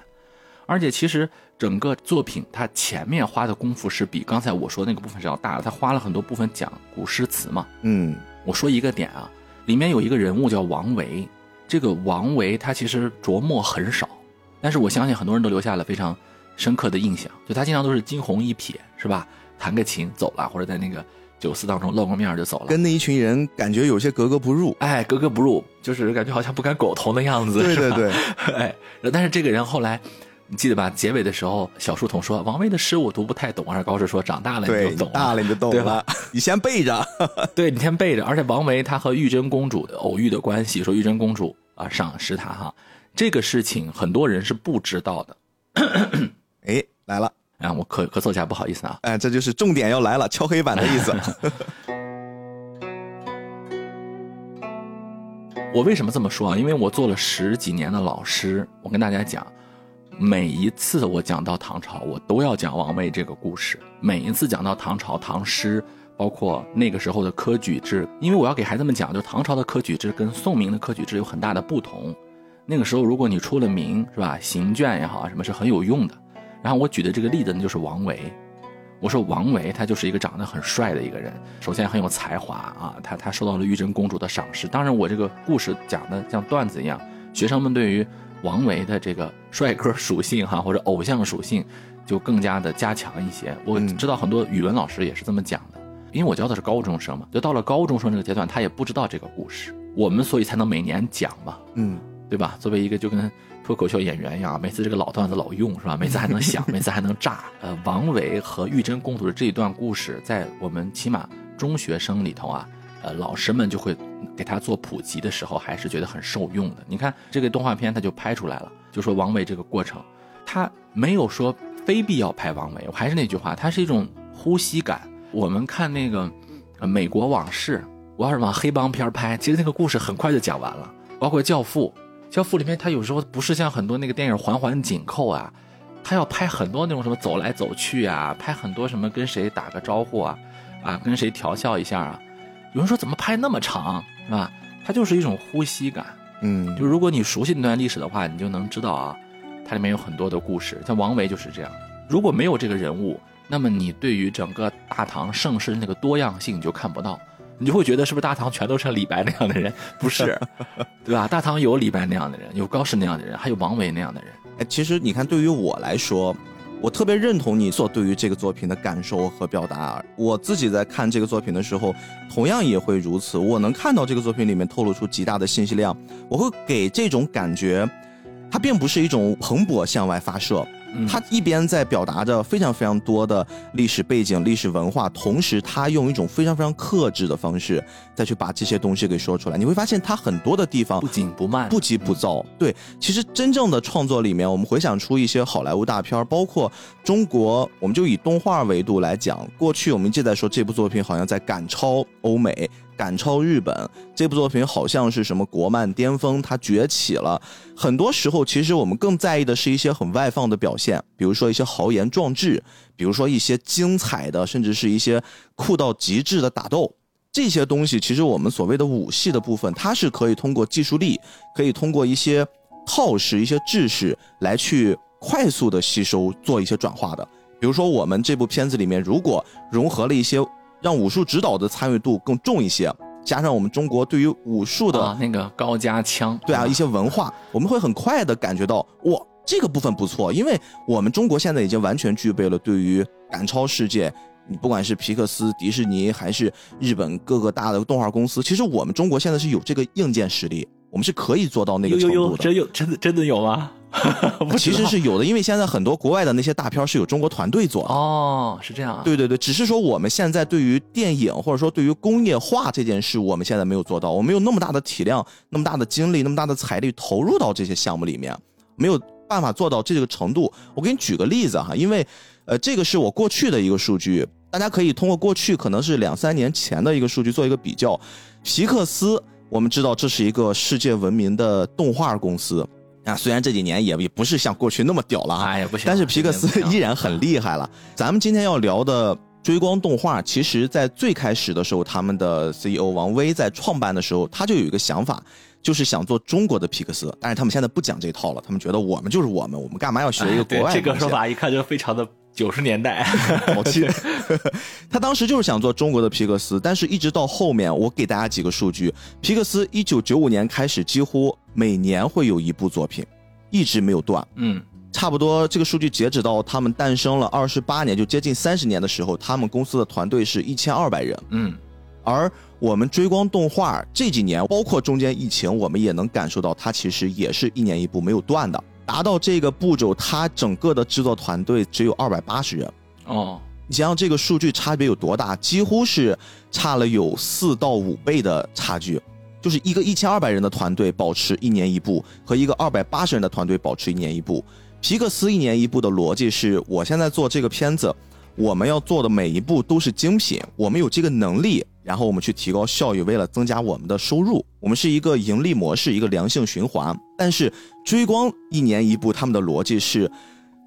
而且其实整个作品它前面花的功夫是比刚才我说那个部分是要大的，他花了很多部分讲古诗词嘛。嗯，我说一个点啊，里面有一个人物叫王维。这个王维他其实着墨很少，但是我相信很多人都留下了非常深刻的印象。就他经常都是惊鸿一瞥，是吧？弹个琴走了，或者在那个酒肆当中露个面就走了，跟那一群人感觉有些格格不入。哎，格格不入，就是感觉好像不敢苟同的样子。对对对，哎，但是这个人后来，你记得吧？结尾的时候，小书童说：“王维的诗我读不太懂。”而高适说：“长大了你就懂，大了你就懂了。你先背着，对你先背着。而且王维他和玉真公主的偶遇的关系，说玉真公主。”啊，赏识他哈，这个事情很多人是不知道的。哎，来了，啊，我咳咳嗽一下，不好意思啊。哎，这就是重点要来了，敲黑板的意思。我为什么这么说啊？因为我做了十几年的老师，我跟大家讲，每一次我讲到唐朝，我都要讲王维这个故事。每一次讲到唐朝唐诗。包括那个时候的科举制，因为我要给孩子们讲，就唐朝的科举制跟宋明的科举制有很大的不同。那个时候，如果你出了名，是吧？行卷也好，什么是很有用的。然后我举的这个例子呢，就是王维。我说王维他就是一个长得很帅的一个人，首先很有才华啊，他他受到了玉真公主的赏识。当然，我这个故事讲的像段子一样，学生们对于王维的这个帅哥属性哈，或者偶像属性，就更加的加强一些。我知道很多语文老师也是这么讲的。因为我教的是高中生嘛，就到了高中生这个阶段，他也不知道这个故事，我们所以才能每年讲嘛，嗯，对吧？作为一个就跟脱口秀演员一样，每次这个老段子老用是吧？每次还能想，每次还能炸。呃，王维和玉真公主的这一段故事，在我们起码中学生里头啊，呃，老师们就会给他做普及的时候，还是觉得很受用的。你看这个动画片，他就拍出来了，就说王维这个过程，他没有说非必要拍王维，我还是那句话，它是一种呼吸感。我们看那个《美国往事》，我要是往黑帮片拍，其实那个故事很快就讲完了。包括《教父》，《教父》里面他有时候不是像很多那个电影环环紧扣啊，他要拍很多那种什么走来走去啊，拍很多什么跟谁打个招呼啊，啊跟谁调笑一下啊。有人说怎么拍那么长，是吧？它就是一种呼吸感。嗯，就如果你熟悉那段历史的话，你就能知道啊，它里面有很多的故事。像王维就是这样，如果没有这个人物。那么你对于整个大唐盛世那个多样性你就看不到，你就会觉得是不是大唐全都像李白那样的人？不是，对吧？大唐有李白那样的人，有高适那样的人，还有王维那样的人。哎，其实你看，对于我来说，我特别认同你所对于这个作品的感受和表达。我自己在看这个作品的时候，同样也会如此。我能看到这个作品里面透露出极大的信息量，我会给这种感觉，它并不是一种蓬勃向外发射。他一边在表达着非常非常多的历史背景、历史文化，同时他用一种非常非常克制的方式再去把这些东西给说出来。你会发现他很多的地方不紧不慢、不急不躁。对，其实真正的创作里面，我们回想出一些好莱坞大片，包括中国，我们就以动画维度来讲，过去我们一直在说这部作品好像在赶超欧美。赶超日本这部作品好像是什么国漫巅峰，它崛起了。很多时候，其实我们更在意的是一些很外放的表现，比如说一些豪言壮志，比如说一些精彩的，甚至是一些酷到极致的打斗。这些东西，其实我们所谓的武戏的部分，它是可以通过技术力，可以通过一些套式、一些制式来去快速的吸收，做一些转化的。比如说，我们这部片子里面，如果融合了一些。让武术指导的参与度更重一些，加上我们中国对于武术的那个高加枪，对啊，一些文化，我们会很快的感觉到，哇，这个部分不错，因为我们中国现在已经完全具备了对于赶超世界，你不管是皮克斯、迪士尼，还是日本各个大的动画公司，其实我们中国现在是有这个硬件实力，我们是可以做到那个程度的。真有真的真的有吗？其实是有的，因为现在很多国外的那些大片是有中国团队做的。哦，是这样啊。对对对，只是说我们现在对于电影或者说对于工业化这件事，我们现在没有做到，我没有那么大的体量、那么大的精力、那么大的财力投入到这些项目里面，没有办法做到这个程度。我给你举个例子哈，因为呃，这个是我过去的一个数据，大家可以通过过去可能是两三年前的一个数据做一个比较。皮克斯，我们知道这是一个世界闻名的动画公司。啊，虽然这几年也也不是像过去那么屌了啊，但是皮克斯依然很厉害了。咱们今天要聊的追光动画，其实在最开始的时候，他们的 CEO 王威在创办的时候，他就有一个想法，就是想做中国的皮克斯。但是他们现在不讲这套了，他们觉得我们就是我们，我们干嘛要学一个国外？这个说法一看就非常的。九十年代，早期，他当时就是想做中国的皮克斯，但是一直到后面，我给大家几个数据：皮克斯一九九五年开始，几乎每年会有一部作品，一直没有断。嗯，差不多这个数据截止到他们诞生了二十八年，就接近三十年的时候，他们公司的团队是一千二百人。嗯，而我们追光动画这几年，包括中间疫情，我们也能感受到，它其实也是一年一部没有断的。达到这个步骤，它整个的制作团队只有二百八十人。哦，你想想这个数据差别有多大？几乎是差了有四到五倍的差距。就是一个一千二百人的团队保持一年一部，和一个二百八十人的团队保持一年一部。皮克斯一年一部的逻辑是：我现在做这个片子，我们要做的每一步都是精品，我们有这个能力。然后我们去提高效益，为了增加我们的收入，我们是一个盈利模式，一个良性循环。但是追光一年一部，他们的逻辑是，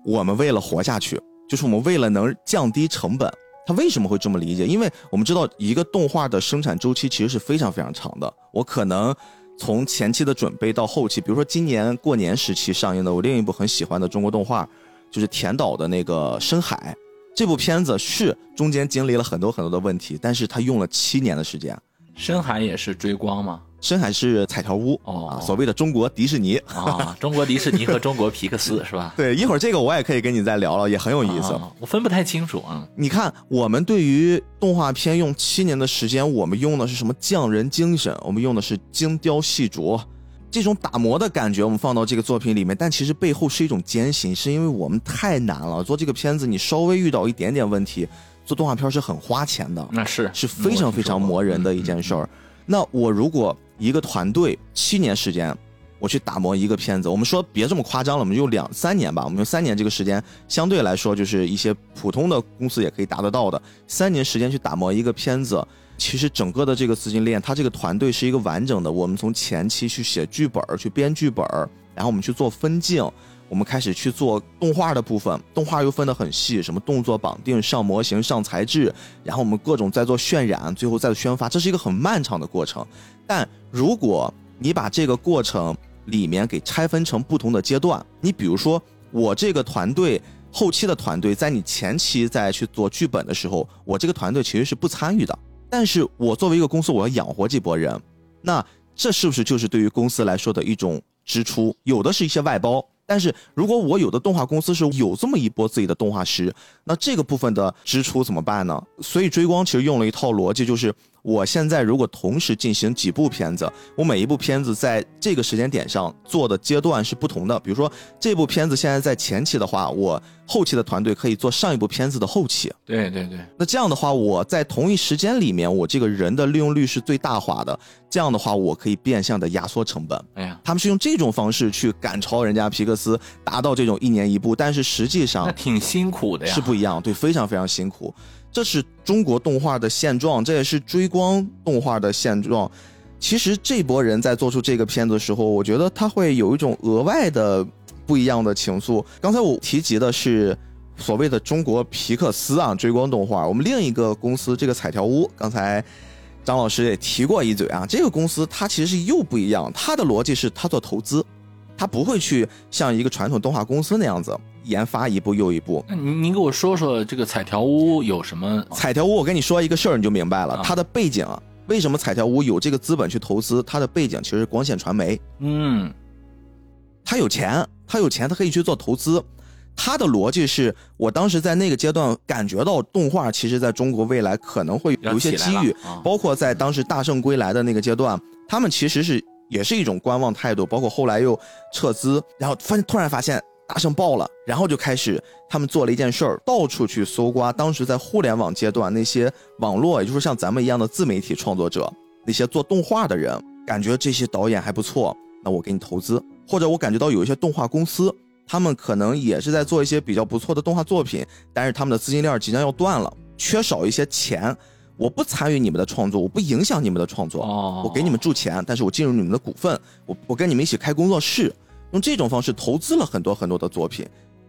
我们为了活下去，就是我们为了能降低成本。他为什么会这么理解？因为我们知道一个动画的生产周期其实是非常非常长的。我可能从前期的准备到后期，比如说今年过年时期上映的我另一部很喜欢的中国动画，就是田岛的那个《深海》。这部片子是中间经历了很多很多的问题，但是他用了七年的时间。深海也是追光吗？深海是彩条屋哦，所谓的中国迪士尼啊，中国迪士尼和中国皮克斯是吧？对，一会儿这个我也可以跟你再聊聊，也很有意思。我分不太清楚啊。你看，我们对于动画片用七年的时间，我们用的是什么匠人精神？我们用的是精雕细琢。这种打磨的感觉，我们放到这个作品里面，但其实背后是一种艰辛，是因为我们太难了。做这个片子，你稍微遇到一点点问题，做动画片是很花钱的，那是是非常非常磨人的一件事儿。那我如果一个团队七年时间，我去打磨一个片子，我们说别这么夸张了，我们用两三年吧，我们用三年这个时间，相对来说就是一些普通的公司也可以达得到的，三年时间去打磨一个片子。其实整个的这个资金链，它这个团队是一个完整的。我们从前期去写剧本、去编剧本，然后我们去做分镜，我们开始去做动画的部分。动画又分得很细，什么动作绑定、上模型、上材质，然后我们各种在做渲染，最后再宣发，这是一个很漫长的过程。但如果你把这个过程里面给拆分成不同的阶段，你比如说我这个团队后期的团队，在你前期在去做剧本的时候，我这个团队其实是不参与的。但是我作为一个公司，我要养活这波人，那这是不是就是对于公司来说的一种支出？有的是一些外包，但是如果我有的动画公司是有这么一波自己的动画师，那这个部分的支出怎么办呢？所以追光其实用了一套逻辑，就是。我现在如果同时进行几部片子，我每一部片子在这个时间点上做的阶段是不同的。比如说这部片子现在在前期的话，我后期的团队可以做上一部片子的后期。对对对。那这样的话，我在同一时间里面，我这个人的利用率是最大化的。这样的话，我可以变相的压缩成本。哎呀，他们是用这种方式去赶超人家皮克斯，达到这种一年一部，但是实际上 挺辛苦的呀，是不一样，对，非常非常辛苦。这是中国动画的现状，这也是追光动画的现状。其实这波人在做出这个片子的时候，我觉得他会有一种额外的不一样的情愫。刚才我提及的是所谓的中国皮克斯啊，追光动画。我们另一个公司这个彩条屋，刚才张老师也提过一嘴啊。这个公司它其实是又不一样，它的逻辑是它做投资，它不会去像一个传统动画公司那样子。研发一步又一步。那您您给我说说这个彩条屋有什么？彩条屋，我跟你说一个事儿，你就明白了。它的背景，为什么彩条屋有这个资本去投资？它的背景其实是光线传媒。嗯，他有钱，他有钱，他可以去做投资。他的逻辑是我当时在那个阶段感觉到动画其实在中国未来可能会有一些机遇，包括在当时大圣归来的那个阶段，他们其实是也是一种观望态度。包括后来又撤资，然后发现突然发现大圣爆了，然后就开始他们做了一件事儿，到处去搜刮当时在互联网阶段那些网络，也就是像咱们一样的自媒体创作者，那些做动画的人，感觉这些导演还不错，那我给你投资，或者我感觉到有一些动画公司。他们可能也是在做一些比较不错的动画作品，但是他们的资金链即将要断了，缺少一些钱。我不参与你们的创作，我不影响你们的创作，我给你们注钱，但是我进入你们的股份，我我跟你们一起开工作室，用这种方式投资了很多很多的作品。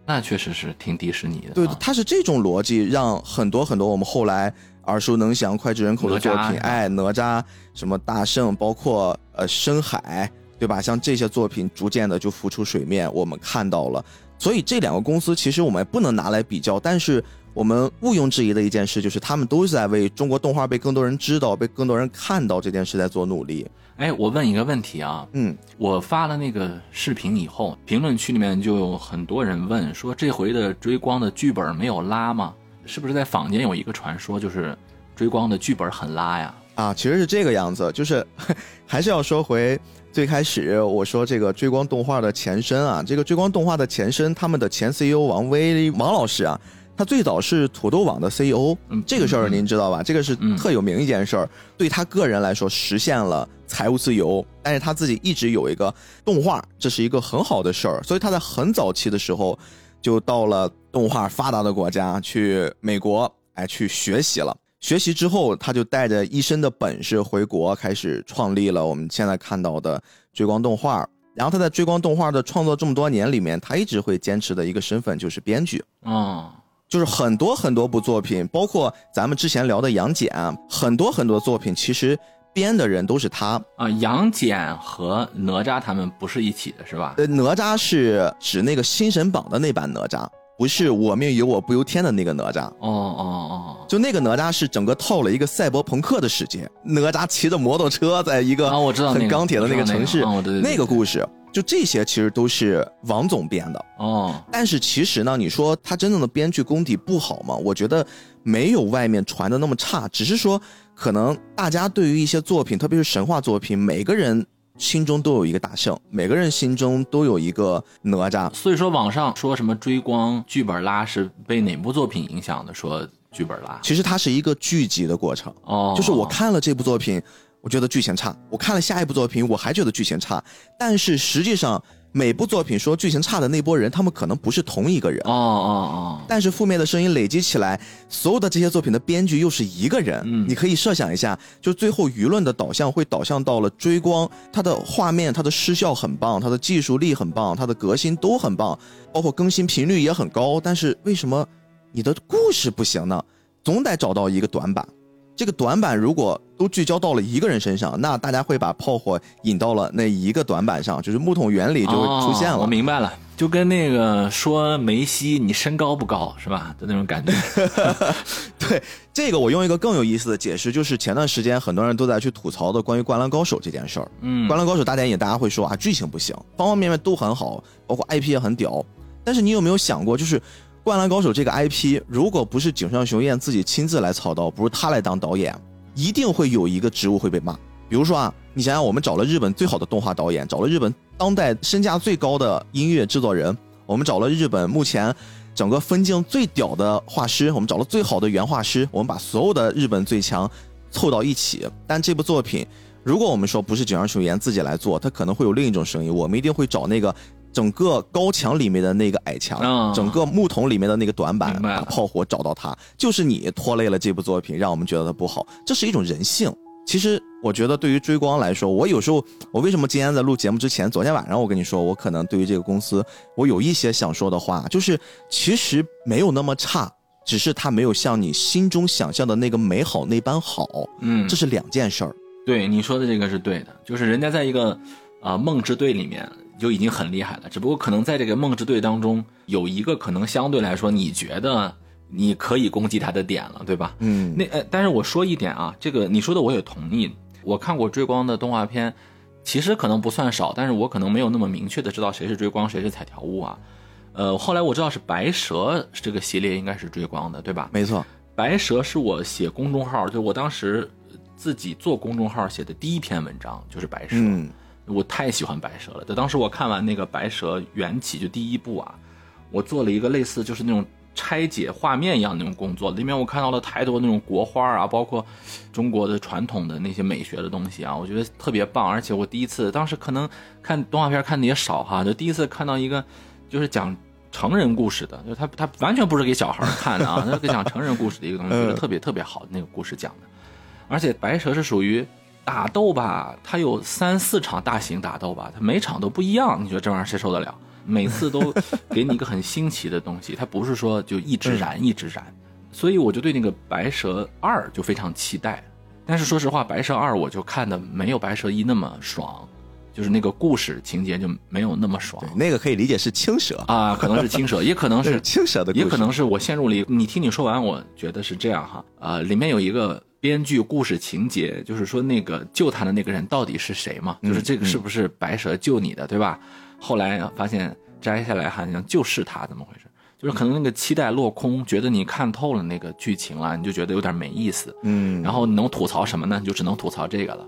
那确实是挺迪士尼的。对，它是这种逻辑，让很多很多我们后来耳熟能详、脍炙人口的作品，哎，哪吒、什么大圣，包括呃深海。对吧？像这些作品逐渐的就浮出水面，我们看到了。所以这两个公司其实我们不能拿来比较，但是我们毋庸置疑的一件事就是，他们都是在为中国动画被更多人知道、被更多人看到这件事在做努力。哎，我问一个问题啊，嗯，我发了那个视频以后，评论区里面就有很多人问说，这回的追光的剧本没有拉吗？是不是在坊间有一个传说，就是追光的剧本很拉呀？啊，其实是这个样子，就是 还是要说回。最开始我说这个追光动画的前身啊，这个追光动画的前身，他们的前 CEO 王威王老师啊，他最早是土豆网的 CEO，这个事儿您知道吧？这个是特有名一件事儿，对他个人来说实现了财务自由，但是他自己一直有一个动画，这是一个很好的事儿，所以他在很早期的时候就到了动画发达的国家去美国，哎，去学习了。学习之后，他就带着一身的本事回国，开始创立了我们现在看到的追光动画。然后他在追光动画的创作这么多年里面，他一直会坚持的一个身份就是编剧啊，就是很多很多部作品，包括咱们之前聊的杨戬，很多很多作品其实编的人都是他啊。杨戬和哪吒他们不是一起的，是吧？呃，哪吒是指那个新神榜的那版哪吒。不是我命由我不由天的那个哪吒哦哦哦，就那个哪吒是整个套了一个赛博朋克的世界，哪吒骑着摩托车在一个我知道很钢铁的那个城市，那个故事，就这些其实都是王总编的哦。但是其实呢，你说他真正的编剧功底不好吗？我觉得没有外面传的那么差，只是说可能大家对于一些作品，特别是神话作品，每个人。心中都有一个大圣，每个人心中都有一个哪吒。所以说，网上说什么追光剧本拉是被哪部作品影响的？说剧本拉，其实它是一个聚集的过程。哦，就是我看了这部作品，我觉得剧情差；我看了下一部作品，我还觉得剧情差。但是实际上。每部作品说剧情差的那波人，他们可能不是同一个人哦哦哦。但是负面的声音累积起来，所有的这些作品的编剧又是一个人。嗯，你可以设想一下，就最后舆论的导向会导向到了追光，它的画面、它的视效很棒，它的技术力很棒，它的革新都很棒，包括更新频率也很高。但是为什么你的故事不行呢？总得找到一个短板。这个短板如果都聚焦到了一个人身上，那大家会把炮火引到了那一个短板上，就是木桶原理就会出现了。我明白了，就跟那个说梅西你身高不高是吧的那种感觉。对，这个我用一个更有意思的解释，就是前段时间很多人都在去吐槽的关于《灌篮高手》这件事儿。嗯，《灌篮高手》大电影，大家会说啊剧情不行，方方面面都很好，包括 IP 也很屌。但是你有没有想过，就是？《灌篮高手》这个 IP，如果不是井上雄彦自己亲自来操刀，不是他来当导演，一定会有一个职务会被骂。比如说啊，你想想，我们找了日本最好的动画导演，找了日本当代身价最高的音乐制作人，我们找了日本目前整个分镜最屌的画师，我们找了最好的原画师，我们把所有的日本最强凑到一起。但这部作品，如果我们说不是井上雄彦自己来做，他可能会有另一种声音，我们一定会找那个。整个高墙里面的那个矮墙，整个木桶里面的那个短板，把炮火找到它，就是你拖累了这部作品，让我们觉得它不好。这是一种人性。其实我觉得，对于追光来说，我有时候，我为什么今天在录节目之前，昨天晚上我跟你说，我可能对于这个公司，我有一些想说的话，就是其实没有那么差，只是它没有像你心中想象的那个美好那般好。嗯，这是两件事儿。对你说的这个是对的，就是人家在一个啊梦之队里面。就已经很厉害了，只不过可能在这个梦之队当中有一个可能相对来说你觉得你可以攻击他的点了，对吧？嗯，那呃，但是我说一点啊，这个你说的我也同意。我看过追光的动画片，其实可能不算少，但是我可能没有那么明确的知道谁是追光，谁是彩条屋啊。呃，后来我知道是白蛇这个系列应该是追光的，对吧？没错，白蛇是我写公众号，就我当时自己做公众号写的第一篇文章就是白蛇。我太喜欢白蛇了。就当时我看完那个《白蛇缘起》就第一部啊，我做了一个类似就是那种拆解画面一样那种工作，里面我看到了太多那种国画啊，包括中国的传统的那些美学的东西啊，我觉得特别棒。而且我第一次，当时可能看动画片看的也少哈，就第一次看到一个就是讲成人故事的，就他他完全不是给小孩看的啊，那是讲成人故事的一个东西，特别特别好那个故事讲的。而且白蛇是属于。打斗吧，它有三四场大型打斗吧，它每场都不一样。你觉得这玩意儿谁受得了？每次都给你一个很新奇的东西，它不是说就一直燃一直燃。所以我就对那个白蛇二就非常期待。但是说实话，白蛇二我就看的没有白蛇一那么爽，就是那个故事情节就没有那么爽。那个可以理解是青蛇啊，可能是青蛇，也可能是 青蛇的，也可能是我陷入了一。你听你说完，我觉得是这样哈。呃，里面有一个。编剧故事情节就是说，那个救他的那个人到底是谁嘛？就是这个是不是白蛇救你的，对吧？后来发现摘下来好像就是他，怎么回事？就是可能那个期待落空，觉得你看透了那个剧情了，你就觉得有点没意思。嗯，然后能吐槽什么呢？你就只能吐槽这个了。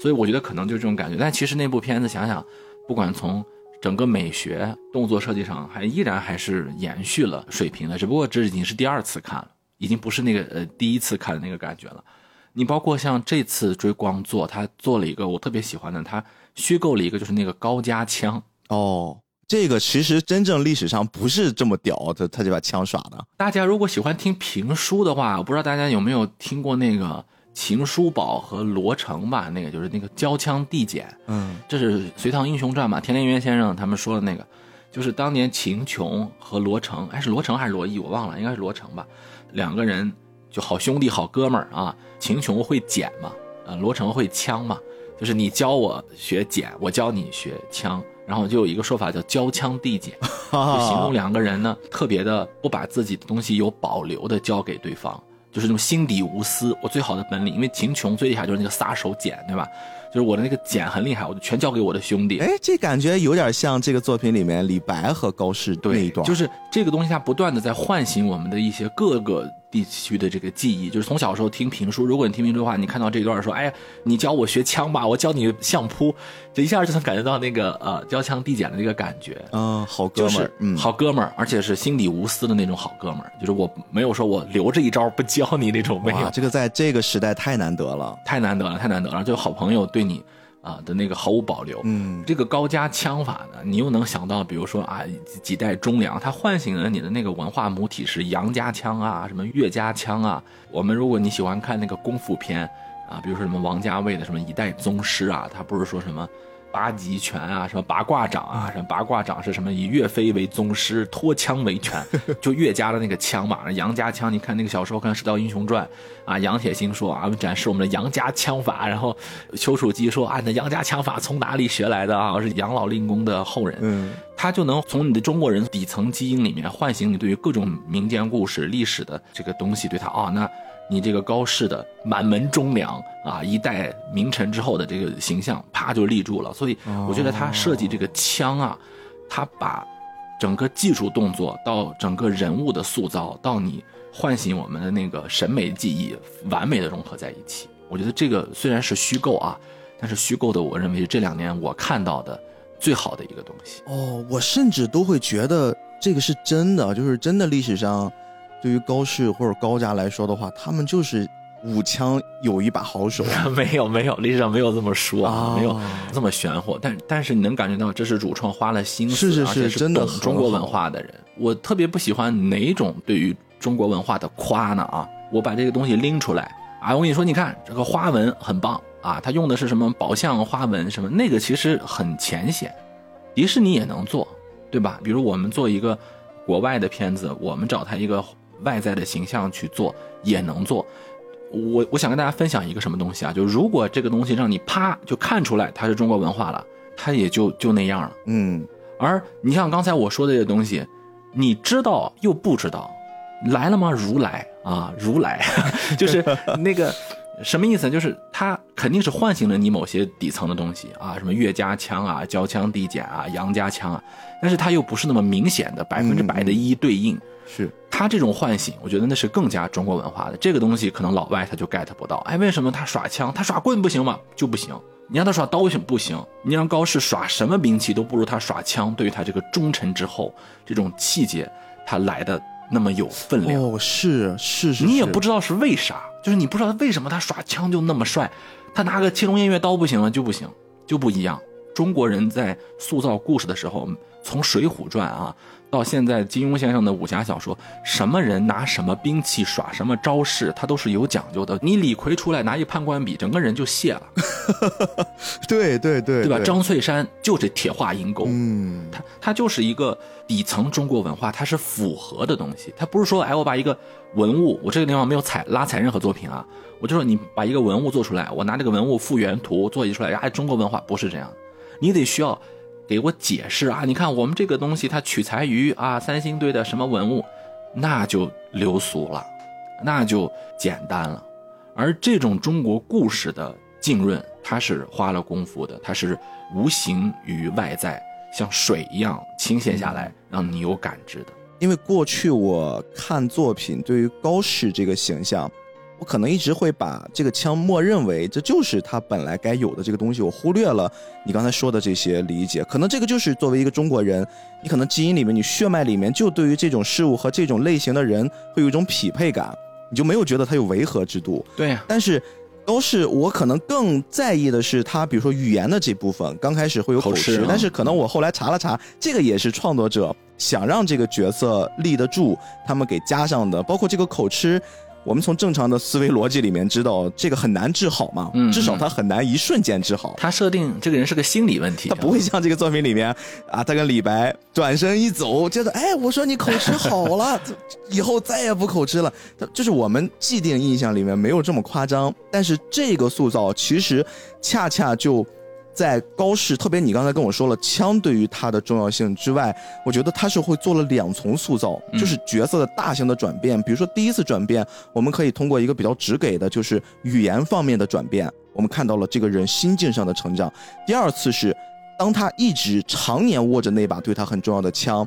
所以我觉得可能就是这种感觉。但其实那部片子想想，不管从整个美学、动作设计上，还依然还是延续了水平的。只不过这已经是第二次看了。已经不是那个呃第一次看的那个感觉了，你包括像这次追光做，他做了一个我特别喜欢的，他虚构了一个就是那个高加枪哦，这个其实真正历史上不是这么屌，他他就把枪耍的。大家如果喜欢听评书的话，我不知道大家有没有听过那个秦叔宝和罗成吧？那个就是那个交枪递减，嗯，这是《隋唐英雄传》嘛？田连元先生他们说的那个，就是当年秦琼和罗成，哎是罗成还是罗毅？我忘了，应该是罗成吧。两个人就好兄弟好哥们儿啊，秦琼会剪嘛，呃，罗成会枪嘛，就是你教我学剪，我教你学枪，然后就有一个说法叫交枪递减，就形容两个人呢 特别的不把自己的东西有保留的交给对方，就是那种心底无私。我最好的本领，因为秦琼最厉害就是那个撒手锏，对吧？就是我的那个剪很厉害，我就全交给我的兄弟。哎，这感觉有点像这个作品里面李白和高适那一段，就是这个东西它不断的在唤醒我们的一些各个。地区的这个记忆，就是从小时候听评书。如果你听评书的话，你看到这段说：“哎呀，你教我学枪吧，我教你相扑。”这一下就能感觉到那个呃交枪递减的那个感觉。嗯，好哥们儿，嗯，好哥们儿，而且是心底无私的那种好哥们儿。就是我没有说我留着一招不教你那种，没有。这个在这个时代太难得了，太难得了，太难得了。就好朋友对你。啊的那个毫无保留，嗯，这个高家枪法呢，你又能想到，比如说啊，几代忠良，它唤醒了你的那个文化母体是杨家枪啊，什么岳家枪啊。我们如果你喜欢看那个功夫片啊，比如说什么王家卫的什么一代宗师啊，他不是说什么。八极拳啊，什么八卦掌啊，什么八卦掌是什么？以岳飞为宗师，托枪为拳，就岳家的那个枪嘛。杨家枪，你看那个小时候看《射雕英雄传》，啊，杨铁心说啊，展示我们的杨家枪法。然后丘处机说啊，那杨家枪法从哪里学来的啊？我是杨老令公的后人。嗯，他就能从你的中国人底层基因里面唤醒你对于各种民间故事、历史的这个东西，对他啊，那。你这个高氏的满门忠良啊，一代名臣之后的这个形象，啪就立住了。所以我觉得他设计这个枪啊，他把整个技术动作到整个人物的塑造，到你唤醒我们的那个审美记忆，完美的融合在一起。我觉得这个虽然是虚构啊，但是虚构的，我认为是这两年我看到的最好的一个东西。哦，我甚至都会觉得这个是真的，就是真的历史上。对于高氏或者高家来说的话，他们就是武枪有一把好手。没有没有，历史上没有这么说啊，没有这么玄乎。但但是你能感觉到，这是主创花了心思，是是是，真的中国文化的人。我特别不喜欢哪种对于中国文化的夸呢啊！我把这个东西拎出来啊，我跟你说，你看这个花纹很棒啊，他用的是什么宝相花纹什么？那个其实很浅显，迪士尼也能做，对吧？比如我们做一个国外的片子，我们找他一个。外在的形象去做也能做，我我想跟大家分享一个什么东西啊？就如果这个东西让你啪就看出来它是中国文化了，它也就就那样了。嗯，而你像刚才我说的这些东西，你知道又不知道，来了吗？如来啊，如来，就是那个什么意思？就是它肯定是唤醒了你某些底层的东西啊，什么岳家枪啊、交枪递减啊、杨家枪啊，但是它又不是那么明显的百分之百的一一对应。是他这种唤醒，我觉得那是更加中国文化的。这个东西可能老外他就 get 不到。哎，为什么他耍枪，他耍棍不行吗？就不行。你让他耍刀行不行？你让高适耍什么兵器都不如他耍枪。对于他这个忠臣之后，这种气节，他来的那么有分量。哦，是是是，你也不知道是为啥，就是你不知道为什么他耍枪就那么帅，他拿个青龙偃月刀不行吗就不行，就不一样。中国人在塑造故事的时候，从《水浒传》啊，到现在金庸先生的武侠小说，什么人拿什么兵器耍什么招式，他都是有讲究的。你李逵出来拿一判官笔，整个人就卸了。对对对，对吧？张翠山就是铁画银钩，嗯，他他就是一个底层中国文化，它是符合的东西。他不是说，哎，我把一个文物，我这个地方没有采拉踩任何作品啊，我就说你把一个文物做出来，我拿这个文物复原图做一出来，哎，中国文化不是这样。你得需要给我解释啊！你看我们这个东西，它取材于啊三星堆的什么文物，那就流俗了，那就简单了。而这种中国故事的浸润，它是花了功夫的，它是无形于外在，像水一样倾泻下来，让你有感知的。因为过去我看作品，对于高适这个形象。我可能一直会把这个枪默认为这就是它本来该有的这个东西，我忽略了你刚才说的这些理解。可能这个就是作为一个中国人，你可能基因里面、你血脉里面就对于这种事物和这种类型的人会有一种匹配感，你就没有觉得它有违和之度。对呀。但是都是我可能更在意的是他，比如说语言的这部分，刚开始会有口吃，但是可能我后来查了查，这个也是创作者想让这个角色立得住，他们给加上的，包括这个口吃。我们从正常的思维逻辑里面知道，这个很难治好嘛，至少他很难一瞬间治好。他设定这个人是个心理问题，他不会像这个作品里面啊，他跟李白转身一走，接着哎，我说你口吃好了，以后再也不口吃了。就是我们既定印象里面没有这么夸张，但是这个塑造其实恰恰就。在高适，特别你刚才跟我说了枪对于他的重要性之外，我觉得他是会做了两重塑造，就是角色的大型的转变。比如说第一次转变，我们可以通过一个比较直给的，就是语言方面的转变，我们看到了这个人心境上的成长。第二次是，当他一直常年握着那把对他很重要的枪。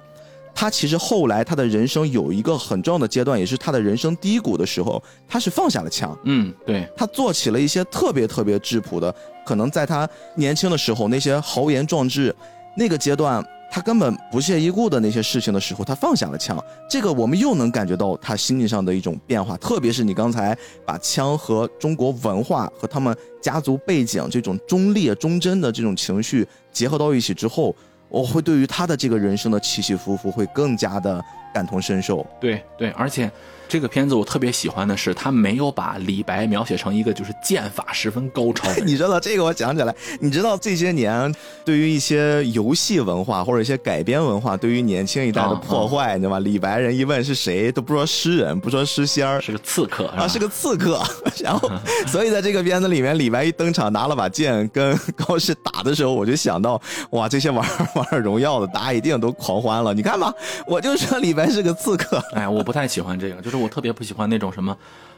他其实后来他的人生有一个很重要的阶段，也是他的人生低谷的时候，他是放下了枪。嗯，对，他做起了一些特别特别质朴的，可能在他年轻的时候那些豪言壮志，那个阶段他根本不屑一顾的那些事情的时候，他放下了枪。这个我们又能感觉到他心理上的一种变化，特别是你刚才把枪和中国文化和他们家族背景这种忠烈忠贞的这种情绪结合到一起之后。我会对于他的这个人生的起起伏伏会更加的感同身受。对对，而且。这个片子我特别喜欢的是，他没有把李白描写成一个就是剑法十分高超。你知道这个我讲起来，你知道这些年对于一些游戏文化或者一些改编文化对于年轻一代的破坏，你知道吗？李白人一问是谁，都不说诗人，不说诗仙儿，是个刺客啊，是个刺客。然后，所以在这个片子里面，李白一登场拿了把剑跟高适打的时候，我就想到，哇，这些玩 玩荣耀的大家一定都狂欢了。你看吧，我就说李白是个刺客。哎，我不太喜欢这个，就是。我特别不喜欢那种什么，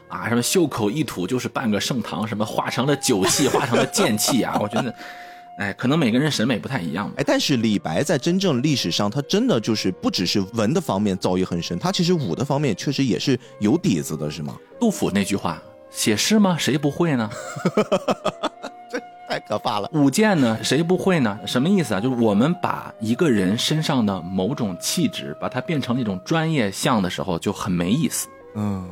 啊，什么袖口一吐就是半个盛唐，什么化成了酒气，化成了剑气啊！我觉得，哎，可能每个人审美不太一样。哎，但是李白在真正历史上，他真的就是不只是文的方面造诣很深，他其实武的方面确实也是有底子的，是吗？杜甫那句话，写诗吗？谁不会呢？这太可怕了。舞剑呢？谁不会呢？什么意思啊？就是我们把一个人身上的某种气质，把它变成一种专业项的时候，就很没意思。嗯，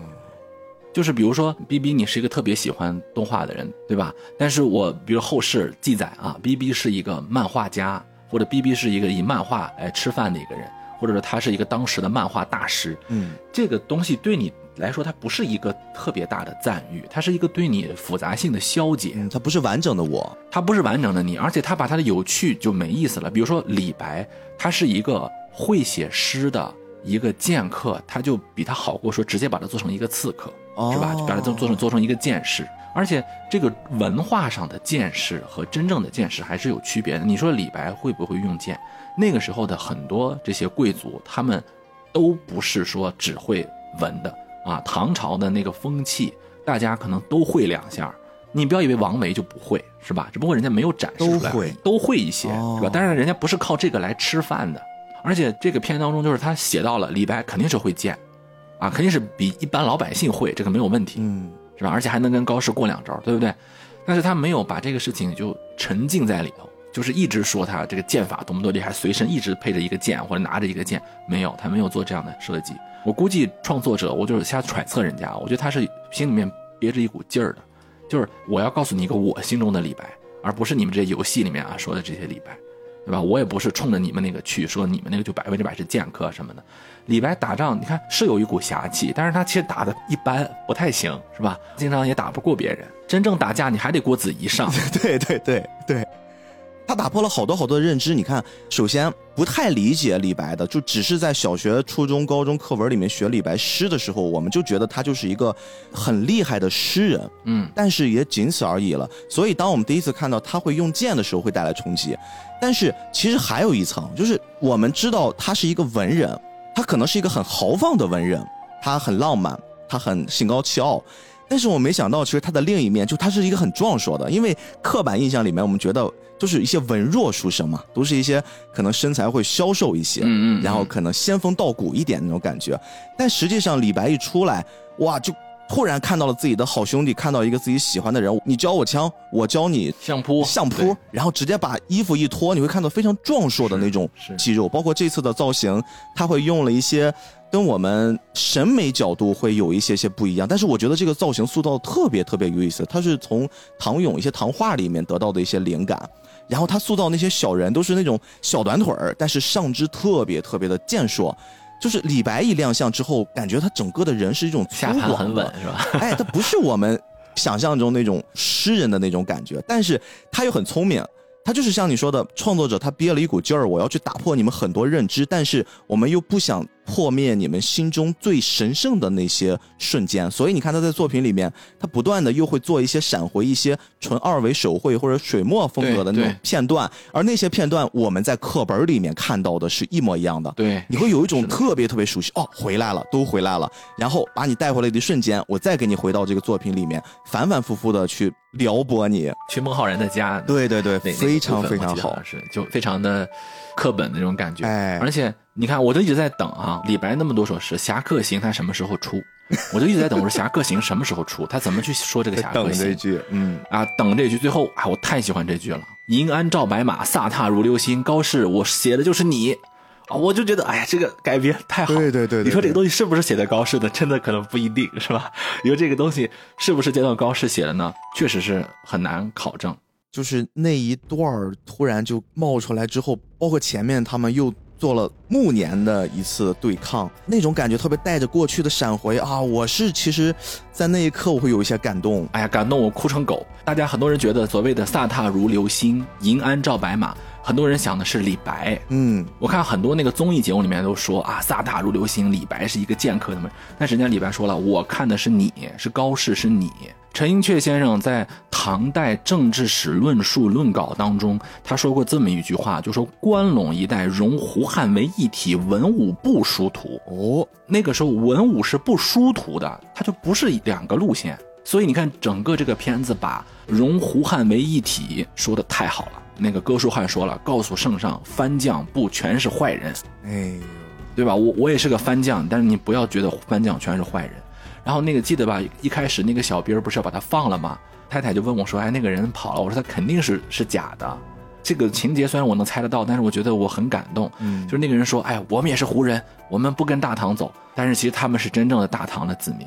就是比如说，B B，你是一个特别喜欢动画的人，对吧？但是我比如后世记载啊，B B 是一个漫画家，或者 B B 是一个以漫画来吃饭的一个人，或者说他是一个当时的漫画大师。嗯，这个东西对你来说，它不是一个特别大的赞誉，它是一个对你复杂性的消解。它不是完整的我，它不是完整的你，而且它把它的有趣就没意思了。比如说李白，他是一个会写诗的。一个剑客，他就比他好过说直接把他做成一个刺客，是吧？就把他做做成做成一个剑士。而且这个文化上的剑士和真正的剑士还是有区别的。你说李白会不会用剑？那个时候的很多这些贵族，他们都不是说只会文的啊。唐朝的那个风气，大家可能都会两下。你不要以为王维就不会，是吧？只不过人家没有展示出来，都会一些，是吧？但是人家不是靠这个来吃饭的。而且这个片当中就是他写到了李白肯定是会剑，啊，肯定是比一般老百姓会，这个没有问题，嗯，是吧？而且还能跟高适过两招，对不对？但是他没有把这个事情就沉浸在里头，就是一直说他这个剑法多么多厉害，随身一直配着一个剑或者拿着一个剑，没有，他没有做这样的设计。我估计创作者，我就是瞎揣测人家，我觉得他是心里面憋着一股劲儿的，就是我要告诉你一个我心中的李白，而不是你们这些游戏里面啊说的这些李白。对吧？我也不是冲着你们那个去说，你们那个就百分之百是剑客什么的。李白打仗，你看是有一股侠气，但是他其实打的一般，不太行，是吧？经常也打不过别人。真正打架，你还得郭子仪上。对对对对。他打破了好多好多的认知。你看，首先不太理解李白的，就只是在小学、初中、高中课文里面学李白诗的时候，我们就觉得他就是一个很厉害的诗人。嗯，但是也仅此而已了。所以，当我们第一次看到他会用剑的时候，会带来冲击。但是，其实还有一层，就是我们知道他是一个文人，他可能是一个很豪放的文人，他很浪漫，他很心高气傲。但是我没想到，其实他的另一面，就他是一个很壮硕的。因为刻板印象里面，我们觉得就是一些文弱书生嘛，都是一些可能身材会消瘦一些，嗯嗯，然后可能仙风道骨一点那种感觉。但实际上，李白一出来，哇，就突然看到了自己的好兄弟，看到一个自己喜欢的人，你教我枪，我教你相扑，相扑，然后直接把衣服一脱，你会看到非常壮硕的那种肌肉。包括这次的造型，他会用了一些。跟我们审美角度会有一些些不一样，但是我觉得这个造型塑造特别特别有意思。他是从唐俑一些唐画里面得到的一些灵感，然后他塑造那些小人都是那种小短腿儿，但是上肢特别特别的健硕。就是李白一亮相之后，感觉他整个的人是一种粗犷很稳，是吧？哎，他不是我们想象中那种诗人的那种感觉，但是他又很聪明。他就是像你说的，创作者他憋了一股劲儿，我要去打破你们很多认知，但是我们又不想。破灭你们心中最神圣的那些瞬间，所以你看他在作品里面，他不断的又会做一些闪回一些纯二维手绘或者水墨风格的那种片段，而那些片段我们在课本里面看到的是一模一样的。对，你会有一种特别特别熟悉哦，回来了，都回来了，然后把你带回来的瞬间，我再给你回到这个作品里面，反反复复的去撩拨你。去孟浩然的家，对对对，非常非常好，是就非常的。课本的那种感觉，哎，而且你看，我就一直在等啊，李白那么多首诗，《侠客行》他什么时候出？我就一直在等，我说《侠客行》什么时候出？他怎么去说这个《侠客行》？等这句，嗯啊，等这句，最后啊，我太喜欢这句了，“银鞍照白马，飒沓如流星”，高适，我写的就是你啊，我就觉得，哎呀，这个改编太好。对对对，你说这个东西是不是写的高适的？真的可能不一定是吧？你说这个东西是不是见到高适写的呢？确实是很难考证。就是那一段儿突然就冒出来之后，包括前面他们又做了暮年的一次对抗，那种感觉特别带着过去的闪回啊！我是其实，在那一刻我会有一些感动，哎呀，感动我哭成狗。大家很多人觉得所谓的飒沓如流星，银鞍照白马，很多人想的是李白。嗯，我看很多那个综艺节目里面都说啊，飒沓如流星，李白是一个剑客，他们，但人家李白说了，我看的是你，是高适，是你。陈寅恪先生在《唐代政治史论述论稿》当中，他说过这么一句话，就说关陇一带融胡汉为一体，文武不殊途。哦，那个时候文武是不殊途的，它就不是两个路线。所以你看，整个这个片子把融胡汉为一体说的太好了。那个哥舒翰说了，告诉圣上，番将不全是坏人。哎，对吧？我我也是个番将，但是你不要觉得番将全是坏人。然后那个记得吧？一开始那个小兵不是要把他放了吗？太太就问我说：“哎，那个人跑了。”我说：“他肯定是是假的。”这个情节虽然我能猜得到，但是我觉得我很感动。嗯，就是那个人说：“哎，我们也是胡人，我们不跟大唐走。”但是其实他们是真正的大唐的子民，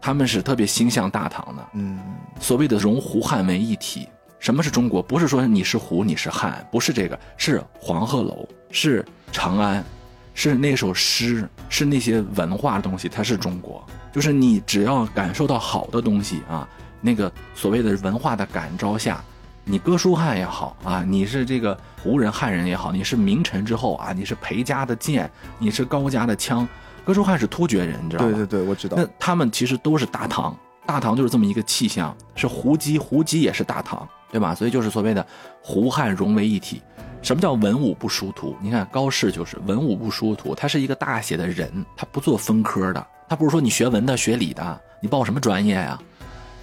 他们是特别心向大唐的。嗯，所谓的融胡汉为一体，什么是中国？不是说你是胡你是汉，不是这个，是黄鹤楼，是长安，是那首诗，是那些文化的东西，它是中国。就是你只要感受到好的东西啊，那个所谓的文化的感召下，你哥舒翰也好啊，你是这个胡人汉人也好，你是名臣之后啊，你是裴家的剑，你是高家的枪，哥舒翰是突厥人，你知道吗？对对对，我知道。那他们其实都是大唐，大唐就是这么一个气象，是胡姬，胡姬也是大唐，对吧？所以就是所谓的胡汉融为一体。什么叫文武不殊途？你看高适就是文武不殊途，他是一个大写的人，他不做分科的。他不是说你学文的学理的，你报什么专业呀？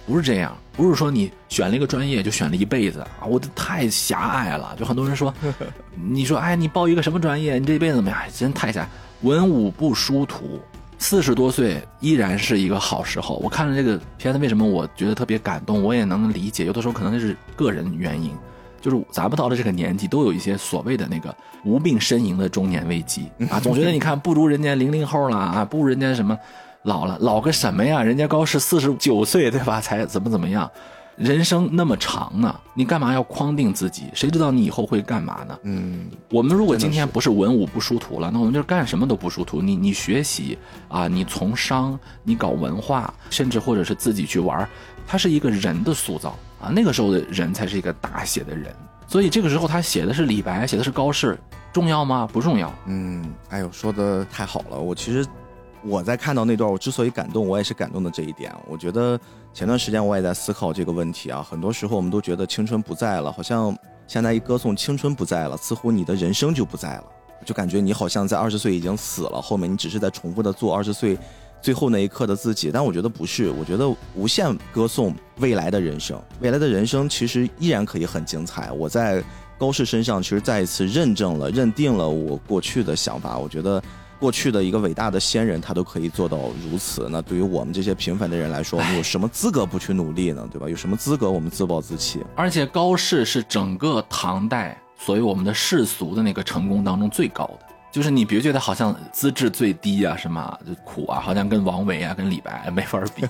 不是这样，不是说你选了一个专业就选了一辈子啊，我的太狭隘了。就很多人说，你说哎，你报一个什么专业，你这辈子怎么样？真太狭。文武不殊途，四十多岁依然是一个好时候。我看了这个片子，为什么我觉得特别感动？我也能理解，有的时候可能那是个人原因，就是咱们到了这个年纪，都有一些所谓的那个无病呻吟的中年危机 啊，总觉得你看不如人家零零后了啊，不如人家什么。老了，老个什么呀？人家高是四十九岁，对吧？才怎么怎么样？人生那么长呢，你干嘛要框定自己？谁知道你以后会干嘛呢？嗯，我们如果今天不是文武不殊途了，那我们就干什么都不殊途。你你学习啊，你从商，你搞文化，甚至或者是自己去玩，它是一个人的塑造啊。那个时候的人才是一个大写的人。所以这个时候他写的是李白，写的是高适，重要吗？不重要。嗯，哎呦，说的太好了。我其实。我在看到那段，我之所以感动，我也是感动的这一点。我觉得前段时间我也在思考这个问题啊。很多时候我们都觉得青春不在了，好像现在一歌颂青春不在了，似乎你的人生就不在了，就感觉你好像在二十岁已经死了，后面你只是在重复的做二十岁最后那一刻的自己。但我觉得不是，我觉得无限歌颂未来的人生，未来的人生其实依然可以很精彩。我在高适身上其实再一次认证了、认定了我过去的想法。我觉得。过去的一个伟大的先人，他都可以做到如此。那对于我们这些平凡的人来说，我们有什么资格不去努力呢？对吧？有什么资格我们自暴自弃？而且高适是整个唐代所谓我们的世俗的那个成功当中最高的，就是你别觉得好像资质最低啊，什么就苦啊，好像跟王维啊、跟李白没法比。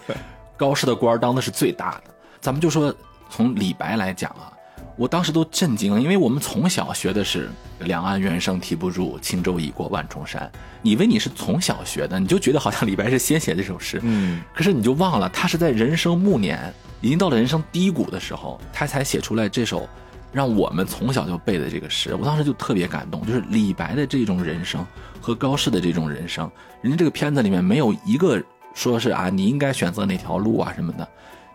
高适的官当的是最大的。咱们就说从李白来讲啊。我当时都震惊了，因为我们从小学的是“两岸猿声啼不住，轻舟已过万重山”，以为你是从小学的，你就觉得好像李白是先写这首诗。嗯，可是你就忘了，他是在人生暮年，已经到了人生低谷的时候，他才写出来这首让我们从小就背的这个诗。我当时就特别感动，就是李白的这种人生和高适的这种人生，人家这个片子里面没有一个说是啊，你应该选择哪条路啊什么的。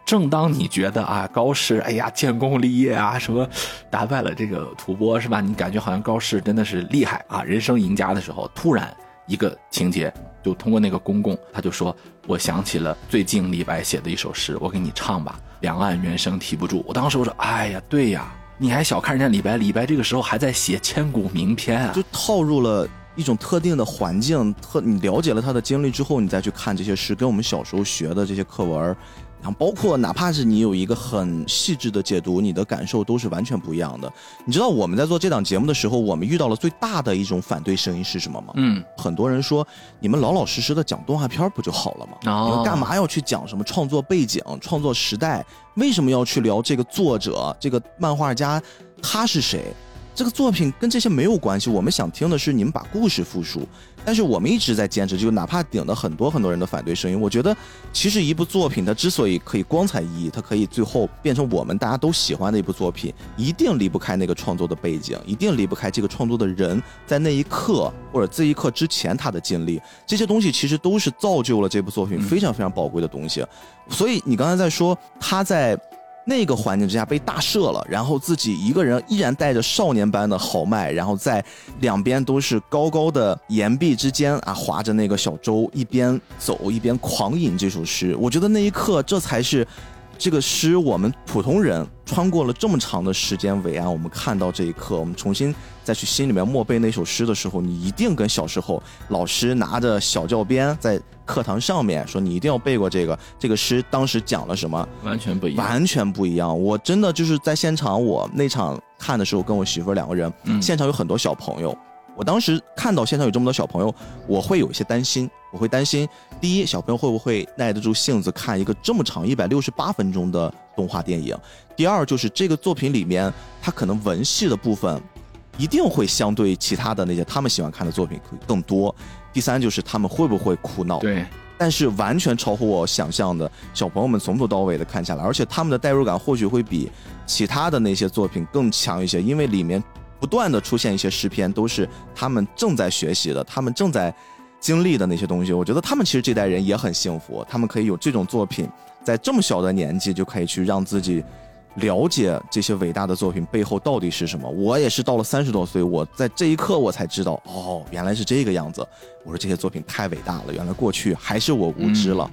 正当你觉得啊高适哎呀建功立业啊什么打败了这个吐蕃是吧？你感觉好像高适真的是厉害啊，人生赢家的时候，突然一个情节就通过那个公公，他就说我想起了最近李白写的一首诗，我给你唱吧。两岸猿声啼不住。我当时我说哎呀对呀，你还小看人家李白，李白这个时候还在写千古名篇啊，就套入了一种特定的环境，特你了解了他的经历之后，你再去看这些诗，跟我们小时候学的这些课文。然后包括哪怕是你有一个很细致的解读，你的感受都是完全不一样的。你知道我们在做这档节目的时候，我们遇到了最大的一种反对声音是什么吗？嗯，很多人说你们老老实实的讲动画片不就好了吗？你们干嘛要去讲什么创作背景、创作时代？为什么要去聊这个作者、这个漫画家他是谁？这个作品跟这些没有关系，我们想听的是你们把故事复述。但是我们一直在坚持，就哪怕顶了很多很多人的反对声音，我觉得其实一部作品它之所以可以光彩熠熠，它可以最后变成我们大家都喜欢的一部作品，一定离不开那个创作的背景，一定离不开这个创作的人在那一刻或者这一刻之前他的经历，这些东西其实都是造就了这部作品非常非常宝贵的东西。所以你刚才在说他在。那个环境之下被大赦了，然后自己一个人依然带着少年般的豪迈，然后在两边都是高高的岩壁之间啊，划着那个小舟，一边走一边狂饮这首诗。我觉得那一刻，这才是。这个诗，我们普通人穿过了这么长的时间伟岸，我们看到这一刻，我们重新再去心里面默背那首诗的时候，你一定跟小时候老师拿着小教鞭在课堂上面说你一定要背过这个这个诗，当时讲了什么，完全不一样，完全不一样。我真的就是在现场，我那场看的时候，跟我媳妇两个人，现场有很多小朋友。我当时看到现场有这么多小朋友，我会有一些担心。我会担心，第一，小朋友会不会耐得住性子看一个这么长一百六十八分钟的动画电影？第二，就是这个作品里面，他可能文戏的部分一定会相对其他的那些他们喜欢看的作品更多。第三，就是他们会不会哭闹？对。但是完全超乎我想象的，小朋友们从头到尾的看下来，而且他们的代入感或许会比其他的那些作品更强一些，因为里面。不断的出现一些诗篇，都是他们正在学习的，他们正在经历的那些东西。我觉得他们其实这代人也很幸福，他们可以有这种作品，在这么小的年纪就可以去让自己了解这些伟大的作品背后到底是什么。我也是到了三十多岁，我在这一刻我才知道，哦，原来是这个样子。我说这些作品太伟大了，原来过去还是我无知了。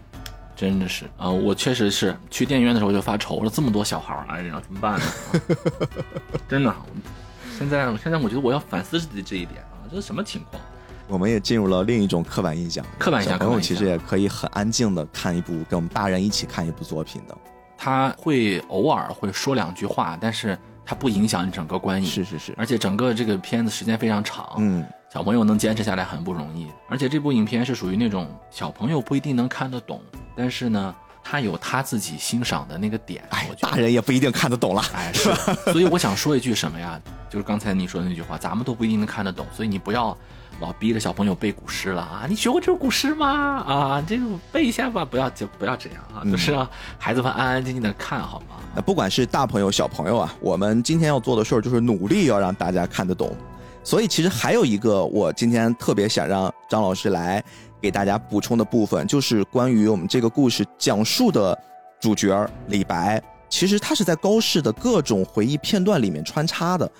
真的是啊，我确实是去电影院的时候就发愁了，这么多小孩儿，哎呀，怎么办呢？真的，现在现在我觉得我要反思自己这一点啊，这是什么情况？我们也进入了另一种刻板印象，刻板印象。小朋友其实也可以很安静的看一部跟我们大人一起看一部作品的，他会偶尔会说两句话，但是他不影响你整个观影。是是是，而且整个这个片子时间非常长，嗯，小朋友能坚持下来很不容易。而且这部影片是属于那种小朋友不一定能看得懂，但是呢。他有他自己欣赏的那个点，哎，大人也不一定看得懂了，哎，是。所以我想说一句什么呀？就是刚才你说的那句话，咱们都不一定能看得懂，所以你不要老逼着小朋友背古诗了啊！你学过这首古诗吗？啊，这个背一下吧，不要就不要这样啊，就是让孩子们安安静静的看好吗？那不管是大朋友小朋友啊，我们今天要做的事儿就是努力要让大家看得懂。所以其实还有一个，我今天特别想让张老师来。给大家补充的部分就是关于我们这个故事讲述的主角李白，其实他是在高适的各种回忆片段里面穿插的，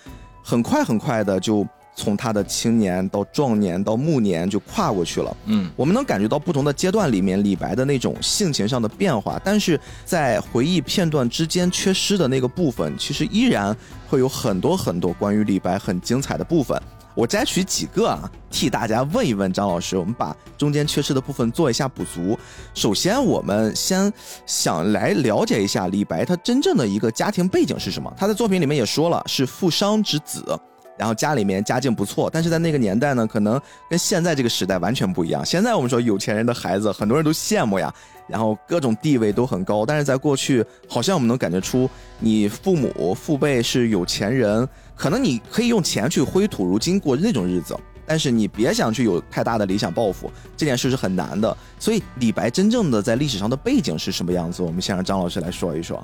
很快很快的就从他的青年到壮年到暮年就跨过去了。嗯，我们能感觉到不同的阶段里面李白的那种性情上的变化，但是在回忆片段之间缺失的那个部分，其实依然会有很多很多关于李白很精彩的部分。我摘取几个啊，替大家问一问张老师，我们把中间缺失的部分做一下补足。首先，我们先想来了解一下李白他真正的一个家庭背景是什么。他在作品里面也说了，是富商之子。然后家里面家境不错，但是在那个年代呢，可能跟现在这个时代完全不一样。现在我们说有钱人的孩子，很多人都羡慕呀，然后各种地位都很高。但是在过去，好像我们能感觉出，你父母父辈是有钱人，可能你可以用钱去挥土如金过那种日子，但是你别想去有太大的理想抱负，这件事是很难的。所以李白真正的在历史上的背景是什么样子？我们先让张老师来说一说。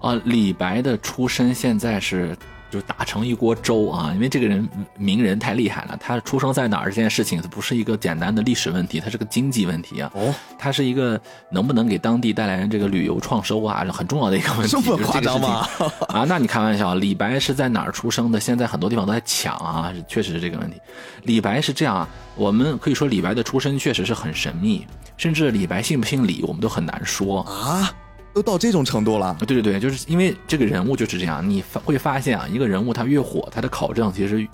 啊，李白的出身现在是。就打成一锅粥啊！因为这个人名人太厉害了，他出生在哪儿这件事情，它不是一个简单的历史问题，它是个经济问题啊。哦，它是一个能不能给当地带来这个旅游创收啊，很重要的一个问题。这么夸张吗？啊，那你开玩笑，李白是在哪儿出生的？现在很多地方都在抢啊，确实是这个问题。李白是这样啊，我们可以说李白的出身确实是很神秘，甚至李白姓不姓李，我们都很难说啊。都到这种程度了，对对对，就是因为这个人物就是这样，你发会发现啊，一个人物他越火，他的考证其实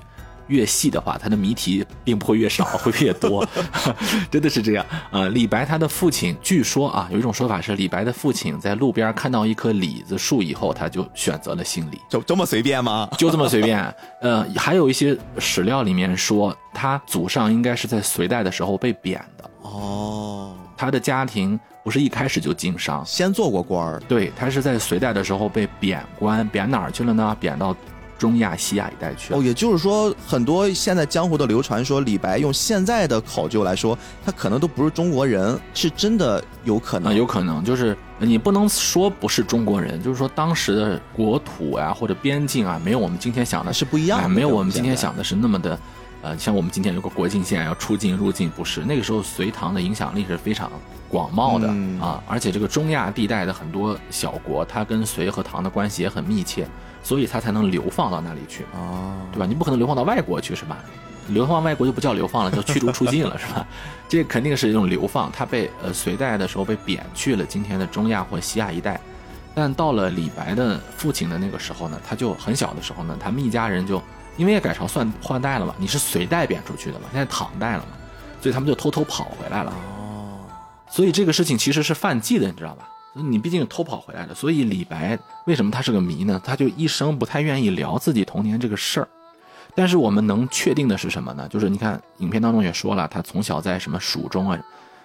越细的话，他的谜题并不会越少，会越多，真的是这样啊。李白他的父亲，据说啊，有一种说法是李白的父亲在路边看到一棵李子树以后，他就选择了姓李，就这么随便吗？就这么随便？呃，还有一些史料里面说，他祖上应该是在隋代的时候被贬的哦，他的家庭。不是一开始就经商，先做过官儿。对他是在隋代的时候被贬官，贬哪儿去了呢？贬到中亚、西亚一带去了。哦，也就是说，很多现在江湖的流传说，李白用现在的考究来说，他可能都不是中国人，是真的有可能。有可能，就是你不能说不是中国人，就是说当时的国土啊或者边境啊，没有我们今天想的是不一样，没有我们今天想的是那么的。呃，像我们今天有个国境线要出境入境，不是那个时候隋唐的影响力是非常广袤的啊，而且这个中亚地带的很多小国，它跟隋和唐的关系也很密切，所以它才能流放到那里去啊，对吧？你不可能流放到外国去是吧？流放外国就不叫流放了，叫驱逐出境了是吧？这肯定是一种流放，他被呃隋代的时候被贬去了今天的中亚或西亚一带，但到了李白的父亲的那个时候呢，他就很小的时候呢，他们一家人就。因为改朝算换代了嘛，你是隋代贬出去的嘛，现在唐代了嘛，所以他们就偷偷跑回来了。哦，所以这个事情其实是犯忌的，你知道吧？你毕竟偷跑回来的，所以李白为什么他是个谜呢？他就一生不太愿意聊自己童年这个事儿。但是我们能确定的是什么呢？就是你看影片当中也说了，他从小在什么蜀中啊，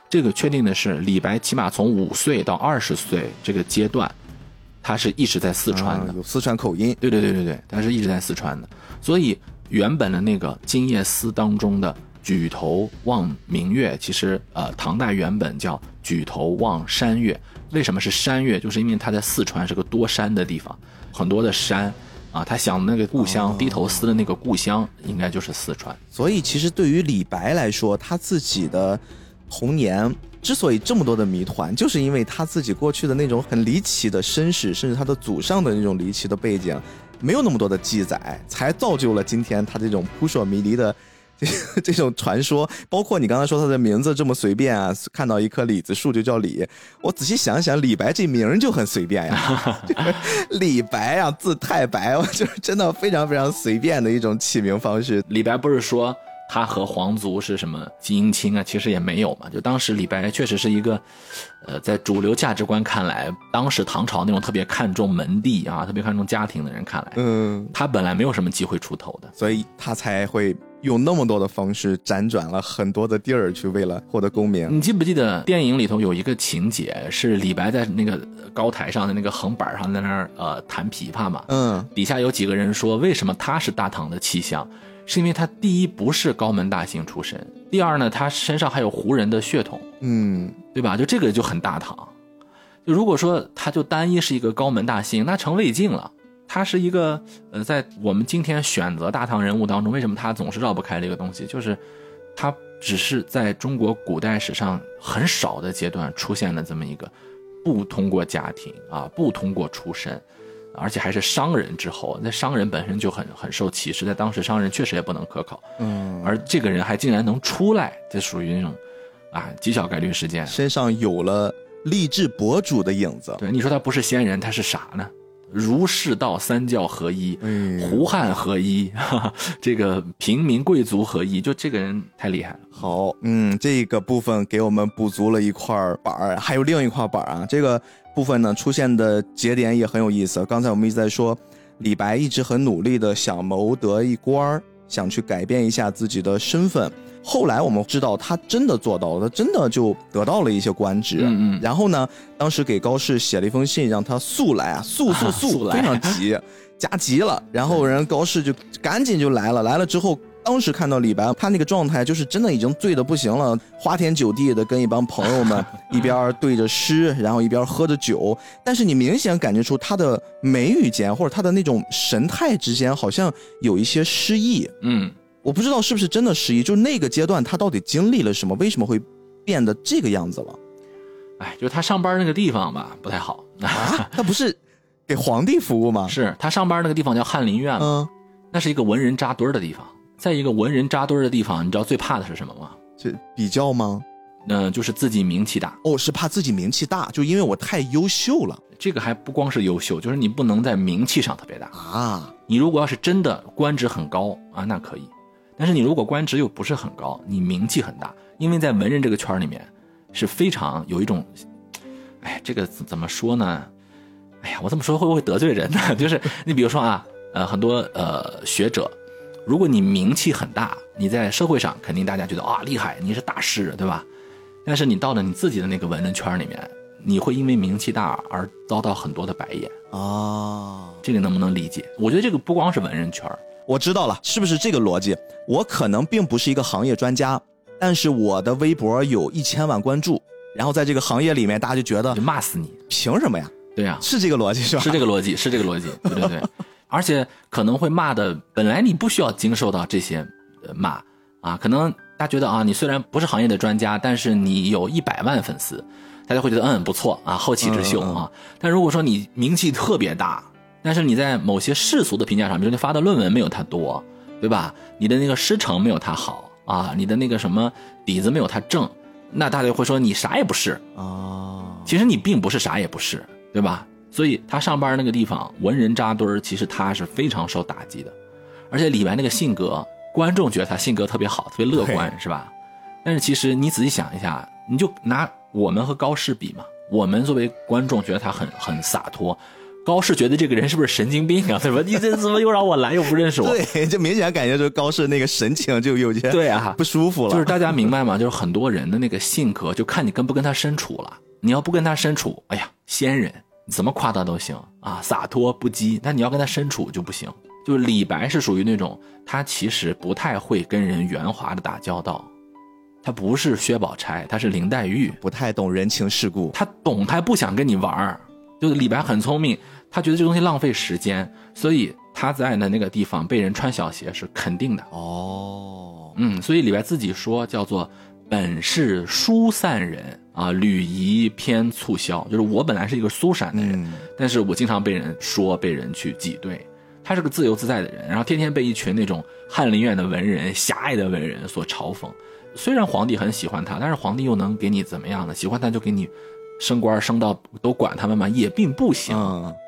这个确定的是李白起码从五岁到二十岁这个阶段。他是一直在四川的，有四川口音。对对对对对，他是一直在四川的。所以原本的那个《静夜思》当中的“举头望明月”，其实呃，唐代原本叫“举头望山月”。为什么是山月？就是因为他在四川是个多山的地方，很多的山啊。他想那个故乡，低头思的那个故乡，应该就是四川。所以其实对于李白来说，他自己的童年。之所以这么多的谜团，就是因为他自己过去的那种很离奇的身世，甚至他的祖上的那种离奇的背景，没有那么多的记载，才造就了今天他这种扑朔迷离的 这种传说，包括你刚才说他的名字这么随便啊，看到一棵李子树就叫李。我仔细想想，李白这名就很随便呀，李白啊，字太白，就是真的非常非常随便的一种起名方式。李白不是说。他和皇族是什么基因亲啊？其实也没有嘛。就当时李白确实是一个，呃，在主流价值观看来，当时唐朝那种特别看重门第啊，特别看重家庭的人看来，嗯，他本来没有什么机会出头的，所以他才会用那么多的方式辗转了很多的地儿去为了获得功名。你记不记得电影里头有一个情节，是李白在那个高台上的那个横板上在那儿呃弹琵琶嘛？嗯，底下有几个人说，为什么他是大唐的气象？是因为他第一不是高门大姓出身，第二呢，他身上还有胡人的血统，嗯，对吧？就这个就很大唐。就如果说他就单一是一个高门大姓，那成魏晋了。他是一个呃，在我们今天选择大唐人物当中，为什么他总是绕不开这个东西？就是他只是在中国古代史上很少的阶段出现了这么一个不通过家庭啊，不通过出身。而且还是商人之后，那商人本身就很很受歧视，在当时商人确实也不能可靠。嗯，而这个人还竟然能出来，这属于那种，啊，极小概率事件。身上有了励志博主的影子。对，你说他不是仙人，他是啥呢？儒释道三教合一，胡汉合一哈哈，这个平民贵族合一，就这个人太厉害了。好，嗯，这个部分给我们补足了一块板儿，还有另一块板儿啊，这个。部分呢出现的节点也很有意思。刚才我们一直在说，李白一直很努力的想谋得一官儿，想去改变一下自己的身份。后来我们知道他真的做到了，他真的就得到了一些官职。嗯嗯。然后呢，当时给高适写了一封信，让他速来啊，速速速，非常急，加急了。然后人高适就赶紧就来了，来了之后。当时看到李白，他那个状态就是真的已经醉的不行了，花天酒地的跟一帮朋友们一 边对着诗，然后一边喝着酒。但是你明显感觉出他的眉宇间或者他的那种神态之间好像有一些失意。嗯，我不知道是不是真的失意，就那个阶段他到底经历了什么，为什么会变得这个样子了？哎，就是他上班那个地方吧，不太好。啊他不是给皇帝服务吗？是他上班那个地方叫翰林院嗯，那是一个文人扎堆的地方。在一个文人扎堆的地方，你知道最怕的是什么吗？这比较吗？嗯，就是自己名气大。哦，是怕自己名气大，就因为我太优秀了。这个还不光是优秀，就是你不能在名气上特别大啊。你如果要是真的官职很高啊，那可以。但是你如果官职又不是很高，你名气很大，因为在文人这个圈里面是非常有一种，哎，这个怎么说呢？哎呀，我这么说会不会得罪人呢？就是你比如说啊，呃，很多呃学者。如果你名气很大，你在社会上肯定大家觉得啊厉害，你是大师，对吧？但是你到了你自己的那个文人圈里面，你会因为名气大而遭到很多的白眼啊。这个能不能理解？我觉得这个不光是文人圈，我知道了，是不是这个逻辑？我可能并不是一个行业专家，但是我的微博有一千万关注，然后在这个行业里面，大家就觉得就骂死你，凭什么呀？对呀，是这个逻辑是吧？是这个逻辑，是这个逻辑，对对对。而且可能会骂的，本来你不需要经受到这些骂啊，可能大家觉得啊，你虽然不是行业的专家，但是你有一百万粉丝，大家会觉得嗯不错啊，后起之秀啊。但如果说你名气特别大，但是你在某些世俗的评价上，比如你发的论文没有他多，对吧？你的那个师承没有他好啊，你的那个什么底子没有他正，那大家会说你啥也不是啊。其实你并不是啥也不是，对吧？所以他上班那个地方，文人扎堆儿，其实他是非常受打击的。而且李白那个性格，观众觉得他性格特别好，特别乐观，是吧？但是其实你仔细想一下，你就拿我们和高适比嘛。我们作为观众觉得他很很洒脱，高适觉得这个人是不是神经病啊？对吧？你这怎么又让我来，又不认识我？对，就明显感觉就高适那个神情就有些对啊不舒服了。就是大家明白吗？就是很多人的那个性格，就看你跟不跟他身处了。你要不跟他身处，哎呀，仙人。怎么夸他都行啊，洒脱不羁。但你要跟他身处就不行。就是李白是属于那种，他其实不太会跟人圆滑的打交道。他不是薛宝钗，他是林黛玉，不太懂人情世故。他懂，他不想跟你玩儿。就是李白很聪明，他觉得这东西浪费时间，所以他在的那个地方被人穿小鞋是肯定的。哦，嗯，所以李白自己说叫做。本是疏散人啊，吕夷偏促销。就是我本来是一个疏散的人，但是我经常被人说，被人去挤兑。他是个自由自在的人，然后天天被一群那种翰林院的文人、狭隘的文人所嘲讽。虽然皇帝很喜欢他，但是皇帝又能给你怎么样呢？喜欢他就给你升官，升到都管他们吗？也并不行，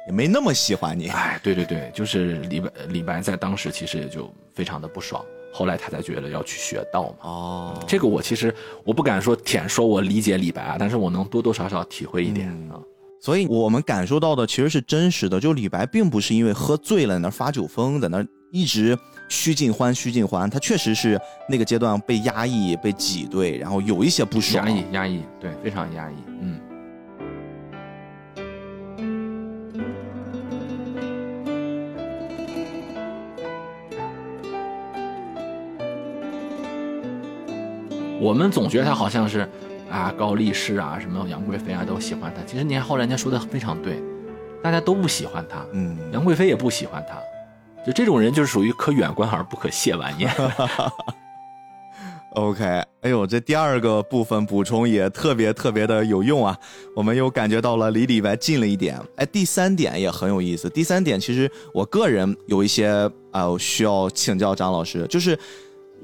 也没那么喜欢你。哎，对对对，就是李白，李白在当时其实也就非常的不爽。后来他才觉得要去学道嘛。哦，这个我其实我不敢说舔说我理解李白啊，但是我能多多少少体会一点啊。所以我们感受到的其实是真实的，就李白并不是因为喝醉了那发酒疯，在那一直须尽欢须尽欢，他确实是那个阶段被压抑、被挤兑，然后有一些不爽。压抑，压抑，对，非常压抑，嗯。我们总觉得他好像是，啊，高力士啊，什么杨贵妃啊，都喜欢他。其实你看后来人家说的非常对，大家都不喜欢他，嗯，杨贵妃也不喜欢他，就这种人就是属于可远观而不可亵玩焉。OK，哎呦，这第二个部分补充也特别特别的有用啊，我们又感觉到了离李白近了一点。哎，第三点也很有意思。第三点其实我个人有一些啊需要请教张老师，就是。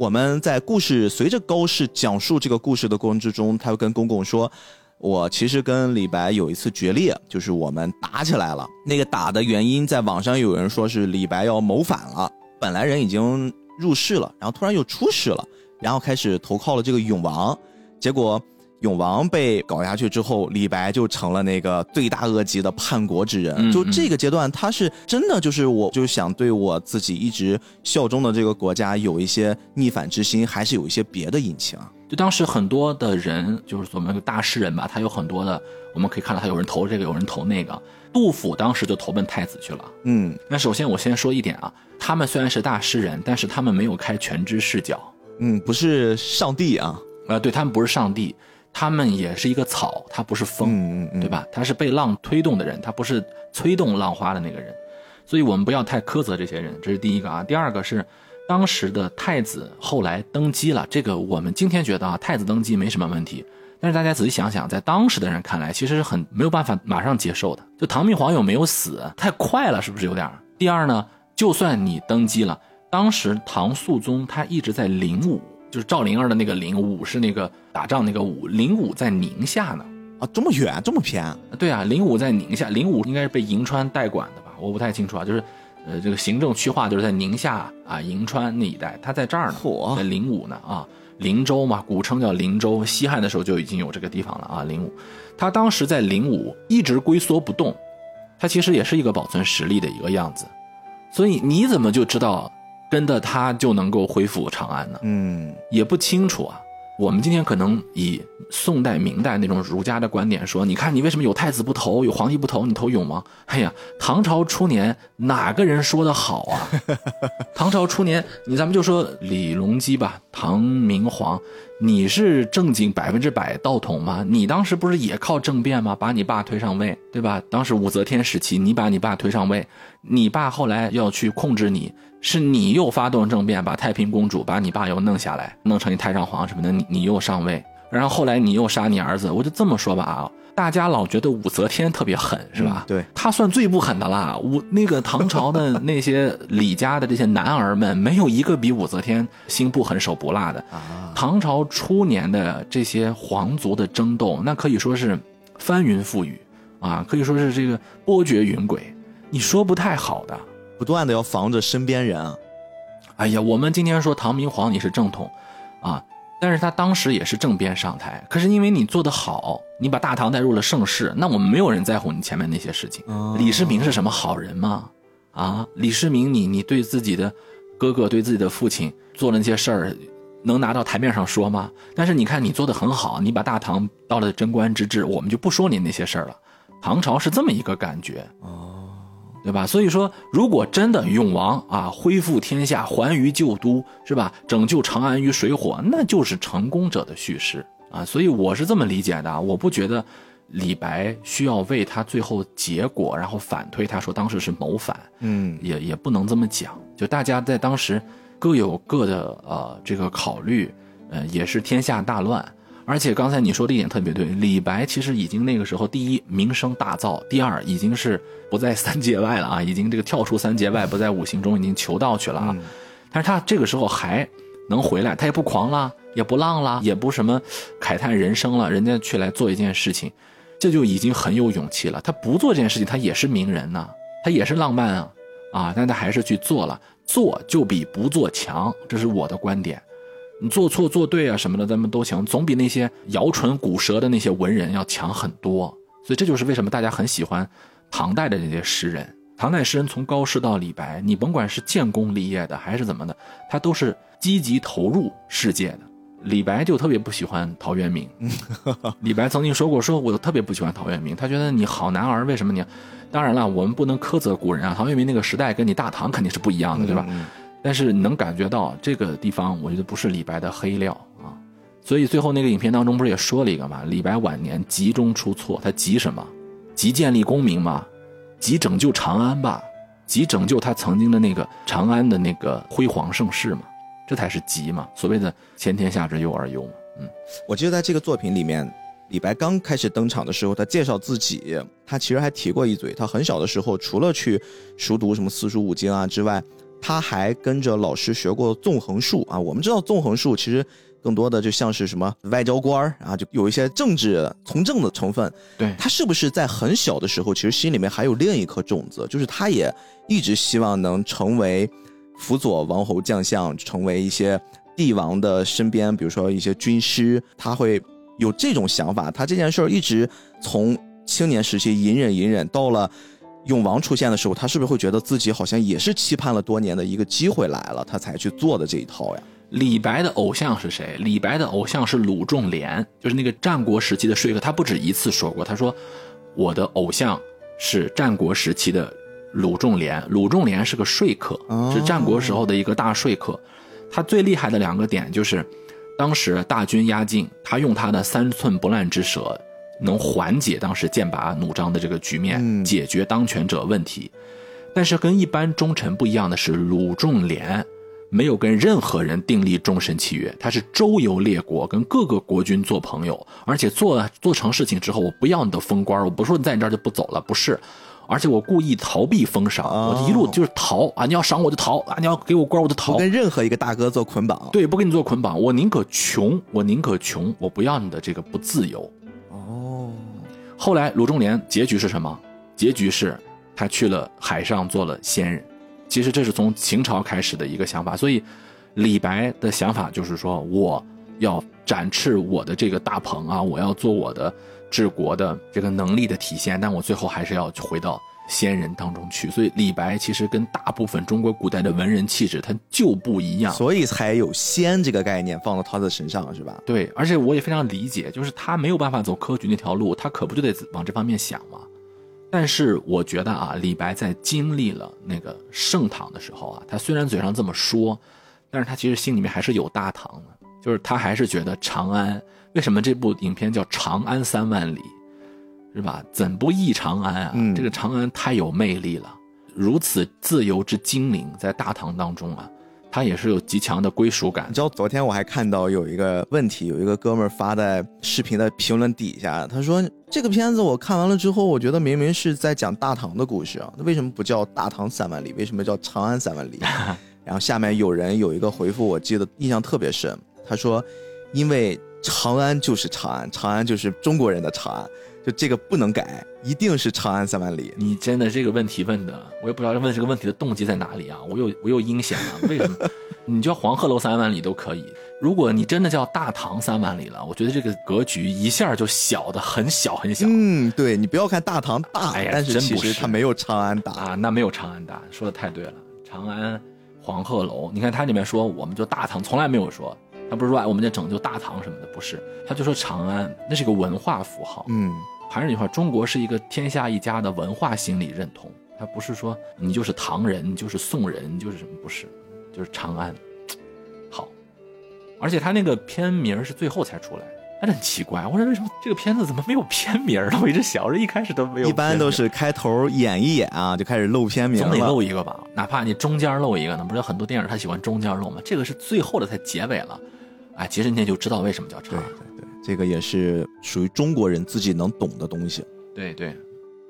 我们在故事随着高适讲述这个故事的过程之中，他又跟公公说：“我其实跟李白有一次决裂，就是我们打起来了。那个打的原因，在网上有人说是李白要谋反了，本来人已经入世了，然后突然又出世了，然后开始投靠了这个永王，结果。”永王被搞下去之后，李白就成了那个罪大恶极的叛国之人。就这个阶段，他是真的就是，我就想对我自己一直效忠的这个国家有一些逆反之心，还是有一些别的隐情啊？就当时很多的人，就是我们大诗人吧，他有很多的，我们可以看到他有人投这个，有人投那个。杜甫当时就投奔太子去了。嗯，那首先我先说一点啊，他们虽然是大诗人，但是他们没有开全知视角。嗯，不是上帝啊，啊，对他们不是上帝。他们也是一个草，他不是风，对吧？他是被浪推动的人，他不是催动浪花的那个人，所以我们不要太苛责这些人，这是第一个啊。第二个是，当时的太子后来登基了，这个我们今天觉得啊，太子登基没什么问题，但是大家仔细想想，在当时的人看来，其实是很没有办法马上接受的。就唐明皇有没有死，太快了，是不是有点？第二呢，就算你登基了，当时唐肃宗他一直在领武。就是赵灵儿的那个灵武是那个打仗那个武，灵武在宁夏呢啊，这么远这么偏？对啊，灵武在宁夏，灵武应该是被银川代管的吧？我不太清楚啊，就是呃这个行政区划就是在宁夏啊银川那一带，他在这儿呢，在灵武呢啊，灵州嘛，古称叫灵州，西汉的时候就已经有这个地方了啊，灵武，他当时在灵武一直龟缩不动，他其实也是一个保存实力的一个样子，所以你怎么就知道？跟的他就能够恢复长安呢？嗯，也不清楚啊。我们今天可能以宋代、明代那种儒家的观点说，你看你为什么有太子不投，有皇帝不投，你投永王？哎呀，唐朝初年哪个人说的好啊？唐朝初年，你咱们就说李隆基吧，唐明皇，你是正经百分之百道统吗？你当时不是也靠政变吗？把你爸推上位，对吧？当时武则天时期，你把你爸推上位，你爸后来要去控制你。是你又发动政变，把太平公主把你爸又弄下来，弄成一太上皇什么的，你你又上位，然后后来你又杀你儿子，我就这么说吧啊，大家老觉得武则天特别狠是吧？对，她算最不狠的啦。武那个唐朝的 那些李家的这些男儿们，没有一个比武则天心不狠手不辣的。唐朝初年的这些皇族的争斗，那可以说是翻云覆雨啊，可以说是这个波谲云诡，你说不太好的。不断的要防着身边人啊！哎呀，我们今天说唐明皇你是正统，啊，但是他当时也是政变上台。可是因为你做得好，你把大唐带入了盛世，那我们没有人在乎你前面那些事情。李世民是什么好人吗？啊，李世民，你你对自己的哥哥、对自己的父亲做了那些事儿，能拿到台面上说吗？但是你看你做得很好，你把大唐到了贞观之治，我们就不说你那些事儿了。唐朝是这么一个感觉。对吧？所以说，如果真的永王啊恢复天下，还于旧都，是吧？拯救长安于水火，那就是成功者的叙事啊。所以我是这么理解的，我不觉得李白需要为他最后结果，然后反推他说当时是谋反，嗯，也也不能这么讲。就大家在当时各有各的呃这个考虑，呃，也是天下大乱。而且刚才你说的一点特别对，李白其实已经那个时候，第一名声大噪，第二已经是不在三界外了啊，已经这个跳出三界外，不在五行中，已经求道去了啊。但是他这个时候还能回来，他也不狂了，也不浪了，也不什么慨叹人生了，人家去来做一件事情，这就已经很有勇气了。他不做这件事情，他也是名人呐，他也是浪漫啊啊，但他还是去做了，做就比不做强，这是我的观点。你做错做对啊什么的，咱们都行，总比那些摇唇鼓舌的那些文人要强很多。所以这就是为什么大家很喜欢唐代的这些诗人。唐代诗人从高适到李白，你甭管是建功立业的还是怎么的，他都是积极投入世界的。李白就特别不喜欢陶渊明。李白曾经说过，说我特别不喜欢陶渊明，他觉得你好男儿，为什么你？当然了，我们不能苛责古人啊。陶渊明那个时代跟你大唐肯定是不一样的，对吧？但是你能感觉到这个地方，我觉得不是李白的黑料啊，所以最后那个影片当中不是也说了一个嘛？李白晚年急中出错，他急什么？急建立功名嘛？急拯救长安吧？急拯救他曾经的那个长安的那个辉煌盛世嘛？这才是急嘛？所谓的先天下之忧而忧嘛？嗯，我记得在这个作品里面，李白刚开始登场的时候，他介绍自己，他其实还提过一嘴，他很小的时候除了去熟读什么四书五经啊之外。他还跟着老师学过纵横术啊，我们知道纵横术其实更多的就像是什么外交官儿啊，就有一些政治从政的成分。对他是不是在很小的时候，其实心里面还有另一颗种子，就是他也一直希望能成为辅佐王侯将相，成为一些帝王的身边，比如说一些军师，他会有这种想法。他这件事儿一直从青年时期隐忍隐忍到了。永王出现的时候，他是不是会觉得自己好像也是期盼了多年的一个机会来了，他才去做的这一套呀？李白的偶像是谁？李白的偶像是鲁仲连，就是那个战国时期的说客。他不止一次说过，他说我的偶像是战国时期的鲁仲连。鲁仲连是个说客，是战国时候的一个大说客。他最厉害的两个点就是，当时大军压境，他用他的三寸不烂之舌。能缓解当时剑拔弩张的这个局面，解决当权者问题。但是跟一般忠臣不一样的是，鲁仲连没有跟任何人订立终身契约，他是周游列国，跟各个国君做朋友，而且做做成事情之后，我不要你的封官，我不说你在你这儿就不走了，不是，而且我故意逃避封赏，我一路就是逃啊！你要赏我就逃啊！你要给我官我就逃，跟任何一个大哥做捆绑，对，不跟你做捆绑，我宁可穷，我宁可穷，我不要你的这个不自由。哦后来鲁仲连结局是什么？结局是，他去了海上做了仙人。其实这是从秦朝开始的一个想法。所以，李白的想法就是说，我要展翅我的这个大鹏啊，我要做我的治国的这个能力的体现。但我最后还是要回到。仙人当中去，所以李白其实跟大部分中国古代的文人气质他就不一样，所以才有仙这个概念放到他的身上，是吧？对，而且我也非常理解，就是他没有办法走科举那条路，他可不就得往这方面想吗？但是我觉得啊，李白在经历了那个盛唐的时候啊，他虽然嘴上这么说，但是他其实心里面还是有大唐的，就是他还是觉得长安。为什么这部影片叫《长安三万里》？是吧？怎不忆长安啊？这个长安太有魅力了，如此自由之精灵，在大唐当中啊，他也是有极强的归属感。你知道，昨天我还看到有一个问题，有一个哥们儿发在视频的评论底下，他说：“这个片子我看完了之后，我觉得明明是在讲大唐的故事啊，那为什么不叫大唐三万里？为什么叫长安三万里？”然后下面有人有一个回复，我记得印象特别深，他说：“因为长安就是长安，长安就是中国人的长安。”就这个不能改，一定是长安三万里。你真的这个问题问的，我也不知道问这个问题的动机在哪里啊！我又我又阴险了？为什么？你叫黄鹤楼三万里都可以。如果你真的叫大唐三万里了，我觉得这个格局一下就小的很小很小。嗯，对你不要看大唐大，但是其实它没有长安大啊，那没有长安大，说的太对了。长安黄鹤楼，你看它里面说，我们就大唐从来没有说。他不是说哎，我们在拯救大唐什么的，不是，他就说长安那是个文化符号。嗯，还是那句话，中国是一个天下一家的文化心理认同，它不是说你就是唐人，你就是宋人，就是什么，不是，就是长安。好，而且他那个片名是最后才出来，那很奇怪。我说为什么这个片子怎么没有片名呢？我一直想着一开始都没有。一般都是开头演一演啊，就开始露片名，总得露一个吧，哪怕你中间露一个呢？不是有很多电影他喜欢中间露吗？这个是最后的才结尾了。哎，其实你也就知道为什么叫长安。对对。这个也是属于中国人自己能懂的东西。对对，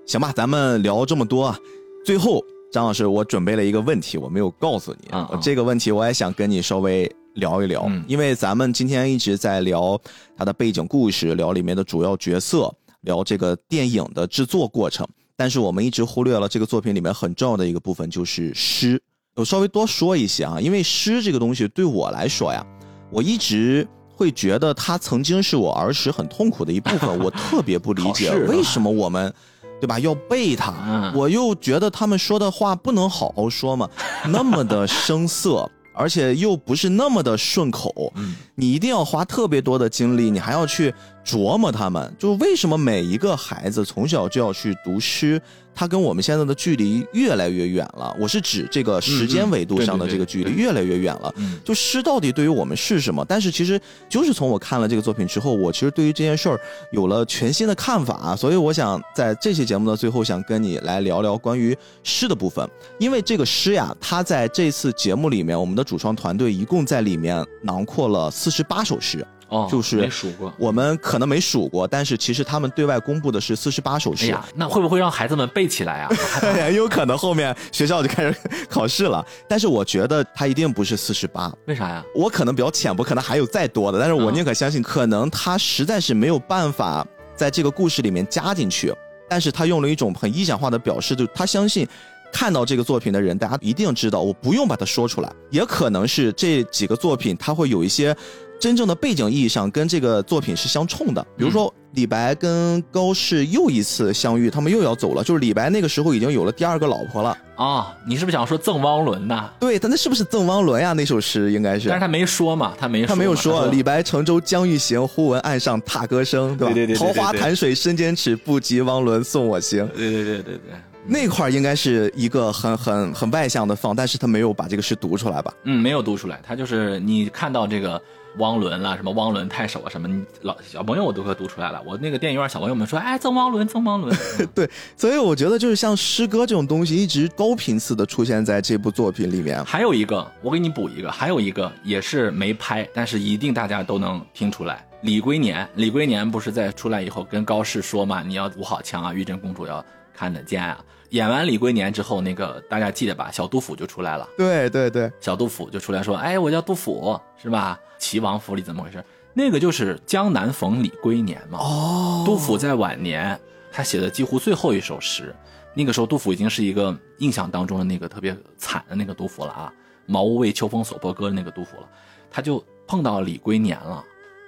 行吧，咱们聊这么多啊，最后张老师，我准备了一个问题，我没有告诉你，啊，这个问题我也想跟你稍微聊一聊，因为咱们今天一直在聊它的背景故事，聊里面的主要角色，聊这个电影的制作过程，但是我们一直忽略了这个作品里面很重要的一个部分，就是诗。我稍微多说一些啊，因为诗这个东西对我来说呀，我一直。会觉得它曾经是我儿时很痛苦的一部分，我特别不理解为什么我们，对吧？要背它，我又觉得他们说的话不能好好说嘛，那么的生涩，而且又不是那么的顺口，你一定要花特别多的精力，你还要去琢磨他们，就为什么每一个孩子从小就要去读诗？它跟我们现在的距离越来越远了。我是指这个时间维度上的这个距离越来越远了。就诗到底对于我们是什么？但是其实就是从我看了这个作品之后，我其实对于这件事儿有了全新的看法。所以我想在这期节目的最后，想跟你来聊聊关于诗的部分。因为这个诗呀，它在这次节目里面，我们的主创团队一共在里面囊括了四十八首诗。哦，就是没数过，我们可能没数过，但是其实他们对外公布的是四十八首诗。哎呀，那会不会让孩子们背起来啊？很 有可能后面学校就开始考试了。但是我觉得他一定不是四十八，为啥呀？我可能比较浅薄，可能还有再多的，但是我宁可相信，可能他实在是没有办法在这个故事里面加进去。但是他用了一种很意象化的表示，就他相信看到这个作品的人，大家一定知道，我不用把它说出来。也可能是这几个作品，它会有一些。真正的背景意义上跟这个作品是相冲的，比如说李白跟高适又一次相遇，他们又要走了。就是李白那个时候已经有了第二个老婆了啊！你是不是想说赠汪伦呐？对他那是不是赠汪伦呀？那首诗应该是，但 是他没说嘛，他没他没有说。李白乘舟将欲行，忽闻岸上踏歌声，对吧？对对对，桃花潭水深千尺，不及汪伦送我行。对对对对对，那块应该是一个很很很外向的放，但是他没有把这个诗读出来吧？嗯，没有读出来，他就是你看到这个。汪伦啦，什么汪伦太守啊，什么你老小朋友我都快读出来了。我那个电影院小朋友们说，哎，赠汪伦，赠汪伦。对，所以我觉得就是像诗歌这种东西，一直高频次的出现在这部作品里面。还有一个，我给你补一个，还有一个也是没拍，但是一定大家都能听出来。李龟年，李龟年不是在出来以后跟高适说嘛，你要舞好枪啊，玉真公主要看得见啊。演完李龟年之后，那个大家记得吧？小杜甫就出来了。对对对，小杜甫就出来说：“哎，我叫杜甫，是吧？齐王府里怎么回事？那个就是江南逢李龟年嘛。哦，杜甫在晚年，他写的几乎最后一首诗。那个时候，杜甫已经是一个印象当中的那个特别惨的那个杜甫了啊，茅屋为秋风所破歌的那个杜甫了。他就碰到李龟年了。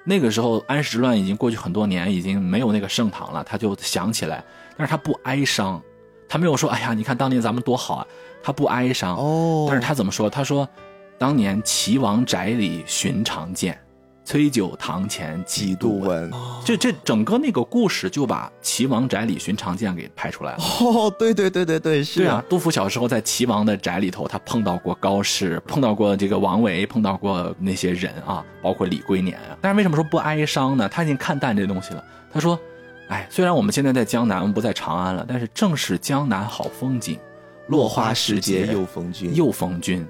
那个时候，安史之乱已经过去很多年，已经没有那个盛唐了。他就想起来，但是他不哀伤。”他没有说：“哎呀，你看当年咱们多好啊！”他不哀伤哦，但是他怎么说？他说：“当年齐王宅里寻常见，崔九堂前几度闻。”这这整个那个故事就把齐王宅里寻常见给拍出来了。哦，对对对对对，是啊。杜甫小时候在齐王的宅里头，他碰到过高适，碰到过这个王维，碰到过那些人啊，包括李龟年啊。但是为什么说不哀伤呢？他已经看淡这东西了。他说。哎，虽然我们现在在江南，我们不在长安了，但是正是江南好风景，落花时节又逢君，又逢君。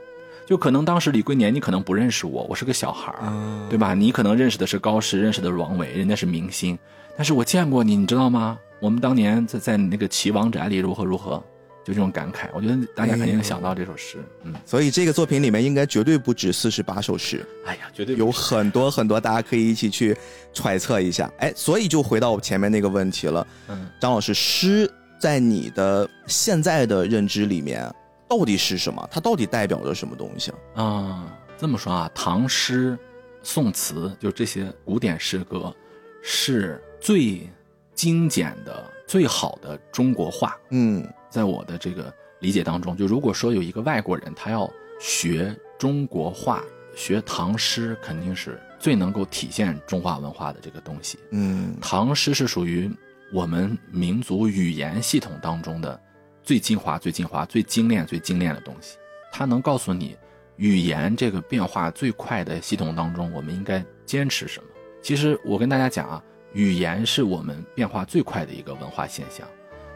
就可能当时李龟年，你可能不认识我，我是个小孩儿，对吧？你可能认识的是高适，认识的是王维，人家是明星，但是我见过你，你知道吗？我们当年在在那个齐王宅里如何如何。就这种感慨，我觉得大家肯定能想到这首诗，嗯，所以这个作品里面应该绝对不止四十八首诗，哎呀，绝对有很多很多，大家可以一起去揣测一下，哎，所以就回到我前面那个问题了，嗯，张老师，诗在你的现在的认知里面到底是什么？它到底代表着什么东西啊？这么说啊，唐诗、宋词，就这些古典诗歌，是最精简的、最好的中国话，嗯。在我的这个理解当中，就如果说有一个外国人，他要学中国画、学唐诗，肯定是最能够体现中华文化的这个东西。嗯，唐诗是属于我们民族语言系统当中的最精华、最精华、最精炼、最精炼的东西。它能告诉你，语言这个变化最快的系统当中，我们应该坚持什么。其实我跟大家讲啊，语言是我们变化最快的一个文化现象。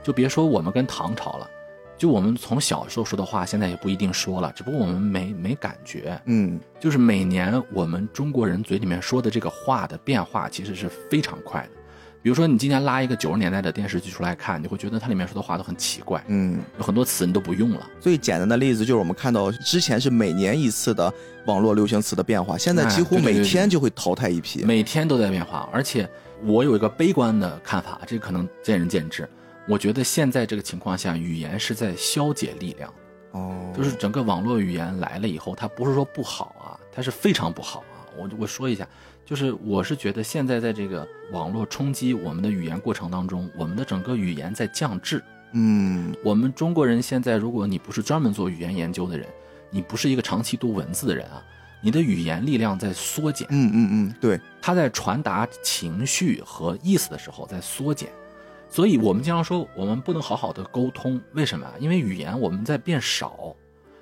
就别说我们跟唐朝了，就我们从小时候说的话，现在也不一定说了，只不过我们没没感觉。嗯，就是每年我们中国人嘴里面说的这个话的变化，其实是非常快的。比如说，你今天拉一个九十年代的电视剧出来看，你会觉得它里面说的话都很奇怪，嗯，有很多词你都不用了。最简单的例子就是我们看到之前是每年一次的网络流行词的变化，现在几乎每天就会淘汰一批，每天都在变化。而且我有一个悲观的看法，这可能见仁见智。我觉得现在这个情况下，语言是在消解力量，哦，就是整个网络语言来了以后，它不是说不好啊，它是非常不好啊。我我说一下。就是我是觉得现在在这个网络冲击我们的语言过程当中，我们的整个语言在降质。嗯，我们中国人现在，如果你不是专门做语言研究的人，你不是一个长期读文字的人啊，你的语言力量在缩减。嗯嗯嗯，对，他在传达情绪和意思的时候在缩减，所以我们经常说我们不能好好的沟通，为什么？因为语言我们在变少。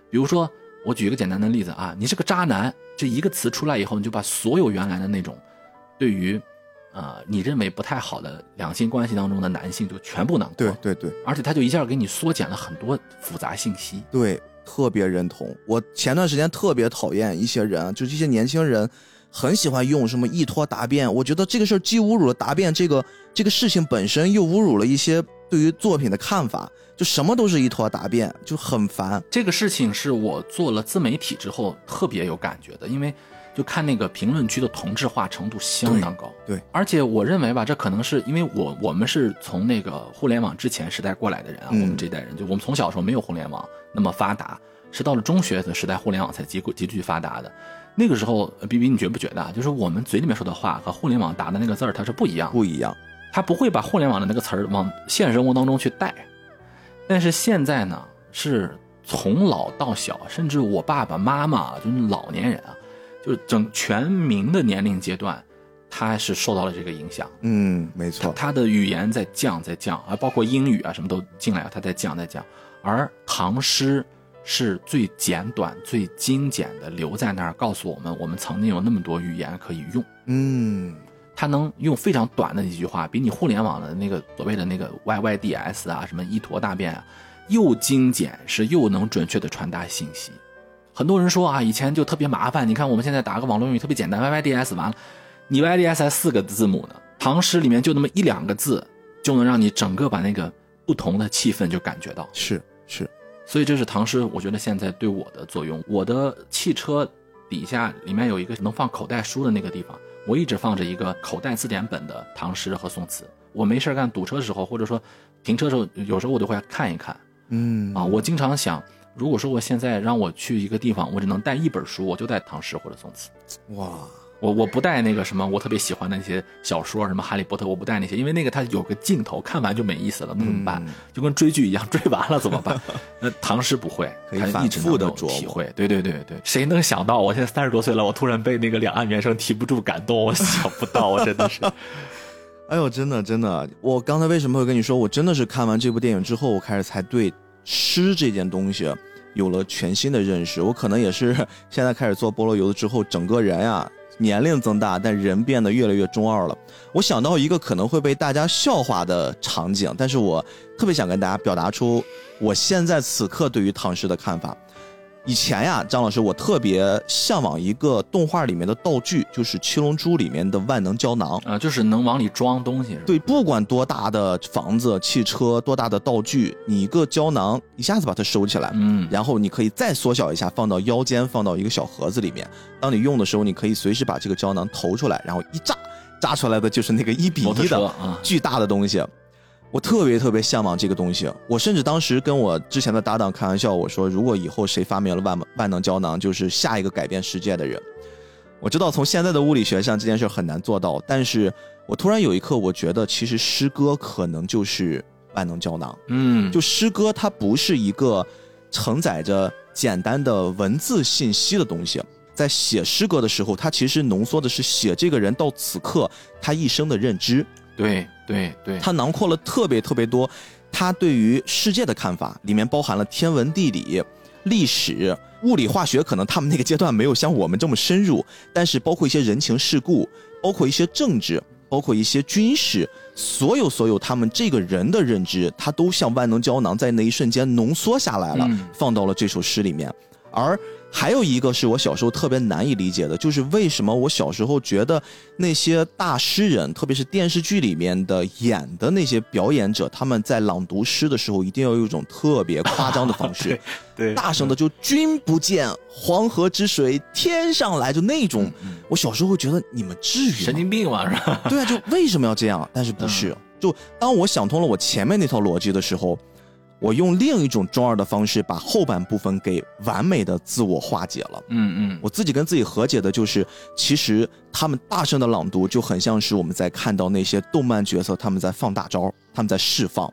比如说，我举一个简单的例子啊，你是个渣男。这一个词出来以后，你就把所有原来的那种，对于，呃，你认为不太好的两性关系当中的男性就全部囊括。对对对，而且他就一下给你缩减了很多复杂信息。对，特别认同。我前段时间特别讨厌一些人，就这些年轻人，很喜欢用什么一拖答辩。我觉得这个事儿既侮辱了答辩这个这个事情本身，又侮辱了一些对于作品的看法。就什么都是一坨答辩，就很烦。这个事情是我做了自媒体之后特别有感觉的，因为就看那个评论区的同质化程度相当高。对，而且我认为吧，这可能是因为我我们是从那个互联网之前时代过来的人啊，我们这代人就我们从小时候没有互联网那么发达，是到了中学的时代，互联网才极极具发达的。那个时候，B B 你觉不觉得啊，就是我们嘴里面说的话和互联网打的那个字儿它是不一样，不一样，它不会把互联网的那个词儿往现实生活当中去带。但是现在呢，是从老到小，甚至我爸爸妈妈就是老年人啊，就是整全民的年龄阶段，他是受到了这个影响。嗯，没错，他的语言在降，在降啊，包括英语啊什么都进来了，他在降，在降。而唐诗是最简短、最精简的，留在那儿告诉我们，我们曾经有那么多语言可以用。嗯。他能用非常短的一句话，比你互联网的那个所谓的那个 Y Y D S 啊，什么一坨大便啊，又精简，是又能准确的传达信息。很多人说啊，以前就特别麻烦。你看我们现在打个网络用语特别简单，Y Y D S 完了，你 Y D S 才四个字母呢，唐诗里面就那么一两个字，就能让你整个把那个不同的气氛就感觉到。是是，所以这是唐诗，我觉得现在对我的作用。我的汽车底下里面有一个能放口袋书的那个地方。我一直放着一个口袋字典本的唐诗和宋词，我没事干堵车的时候，或者说停车时候，有时候我都会看一看。嗯啊，我经常想，如果说我现在让我去一个地方，我只能带一本书，我就带唐诗或者宋词。哇。我我不带那个什么，我特别喜欢的那些小说，什么《哈利波特》，我不带那些，因为那个它有个镜头，看完就没意思了，那怎么办？就跟追剧一样，追完了怎么办？那唐诗不会，可以反复的体会。对对对对，谁能想到我现在三十多岁了，我突然被那个两岸猿声提不住感动，我 想不到，我真的是。哎呦，真的真的，我刚才为什么会跟你说，我真的是看完这部电影之后，我开始才对诗这件东西有了全新的认识。我可能也是现在开始做菠萝油之后，整个人呀。年龄增大，但人变得越来越中二了。我想到一个可能会被大家笑话的场景，但是我特别想跟大家表达出我现在此刻对于唐诗的看法。以前呀，张老师，我特别向往一个动画里面的道具，就是《七龙珠》里面的万能胶囊啊，就是能往里装东西。对，不管多大的房子、汽车，多大的道具，你一个胶囊一下子把它收起来，嗯，然后你可以再缩小一下，放到腰间，放到一个小盒子里面。当你用的时候，你可以随时把这个胶囊投出来，然后一炸，炸出来的就是那个一比一的巨大的东西。我特别特别向往这个东西，我甚至当时跟我之前的搭档开玩笑，我说如果以后谁发明了万万能胶囊，就是下一个改变世界的人。我知道从现在的物理学上这件事很难做到，但是我突然有一刻，我觉得其实诗歌可能就是万能胶囊。嗯，就诗歌它不是一个承载着简单的文字信息的东西，在写诗歌的时候，它其实浓缩的是写这个人到此刻他一生的认知。对对对，它囊括了特别特别多，他对于世界的看法，里面包含了天文地理、历史、物理、化学，可能他们那个阶段没有像我们这么深入，但是包括一些人情世故，包括一些政治，包括一些军事，所有所有他们这个人的认知，他都像万能胶囊，在那一瞬间浓缩下来了，放到了这首诗里面，而。还有一个是我小时候特别难以理解的，就是为什么我小时候觉得那些大诗人，特别是电视剧里面的演的那些表演者，他们在朗读诗的时候，一定要用一种特别夸张的方式，对，大声的就“君不见黄河之水天上来”，就那种。我小时候会觉得你们至于神经病嘛，是吧？对啊，就为什么要这样？但是不是？就当我想通了我前面那套逻辑的时候。我用另一种中二的方式，把后半部分给完美的自我化解了。嗯嗯，我自己跟自己和解的就是，其实他们大声的朗读就很像是我们在看到那些动漫角色他们在放大招，他们在释放。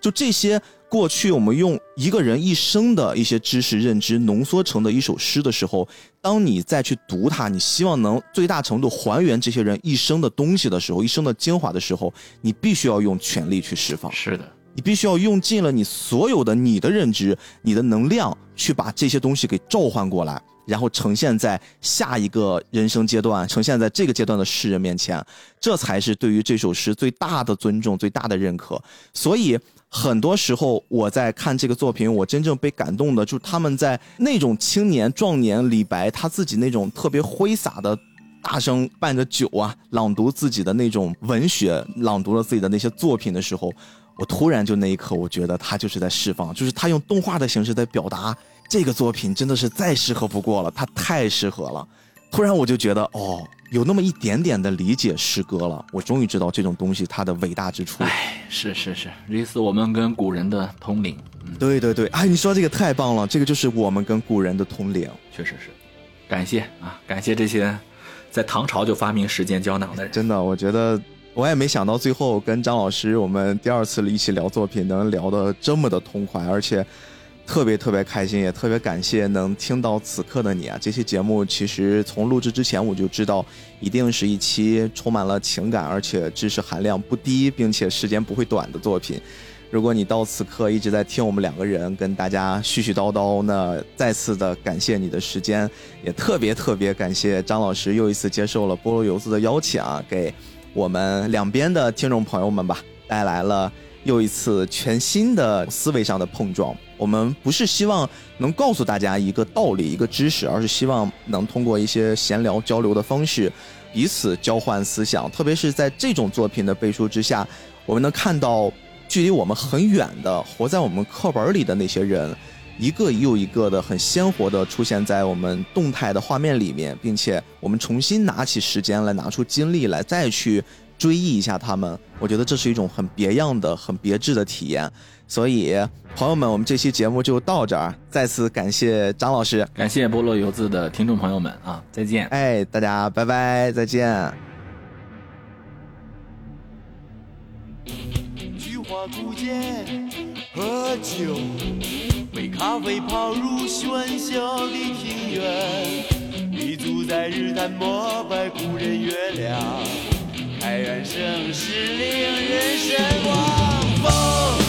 就这些过去我们用一个人一生的一些知识认知浓缩成的一首诗的时候，当你再去读它，你希望能最大程度还原这些人一生的东西的时候，一生的精华的时候，你必须要用全力去释放。是的。你必须要用尽了你所有的你的认知、你的能量，去把这些东西给召唤过来，然后呈现在下一个人生阶段，呈现在这个阶段的世人面前，这才是对于这首诗最大的尊重、最大的认可。所以，很多时候我在看这个作品，我真正被感动的，就是他们在那种青年壮年李白他自己那种特别挥洒的，大声伴着酒啊，朗读自己的那种文学，朗读了自己的那些作品的时候。我突然就那一刻，我觉得他就是在释放，就是他用动画的形式在表达这个作品，真的是再适合不过了，他太适合了。突然我就觉得，哦，有那么一点点的理解诗歌了。我终于知道这种东西它的伟大之处。哎，是是是，类似我们跟古人的通灵。对对对，哎，你说这个太棒了，这个就是我们跟古人的通灵。确实是，感谢啊，感谢这些在唐朝就发明时间胶囊的人。真的，我觉得。我也没想到最后跟张老师我们第二次一起聊作品能聊得这么的痛快，而且特别特别开心，也特别感谢能听到此刻的你啊！这期节目其实从录制之前我就知道，一定是一期充满了情感，而且知识含量不低，并且时间不会短的作品。如果你到此刻一直在听我们两个人跟大家絮絮叨叨，那再次的感谢你的时间，也特别特别感谢张老师又一次接受了菠萝油子的邀请啊，给。我们两边的听众朋友们吧，带来了又一次全新的思维上的碰撞。我们不是希望能告诉大家一个道理、一个知识，而是希望能通过一些闲聊交流的方式，彼此交换思想。特别是在这种作品的背书之下，我们能看到距离我们很远的、活在我们课本里的那些人。一个又一个的很鲜活的出现在我们动态的画面里面，并且我们重新拿起时间来，拿出精力来，再去追忆一下他们。我觉得这是一种很别样的、很别致的体验。所以，朋友们，我们这期节目就到这儿。再次感谢张老师，感谢菠萝油子的听众朋友们啊，再见！哎，大家拜拜，再见。菊花古喝酒。咖啡泡入喧嚣的庭院，立足在日坛膜拜古人月亮，开元盛世令人神往。风。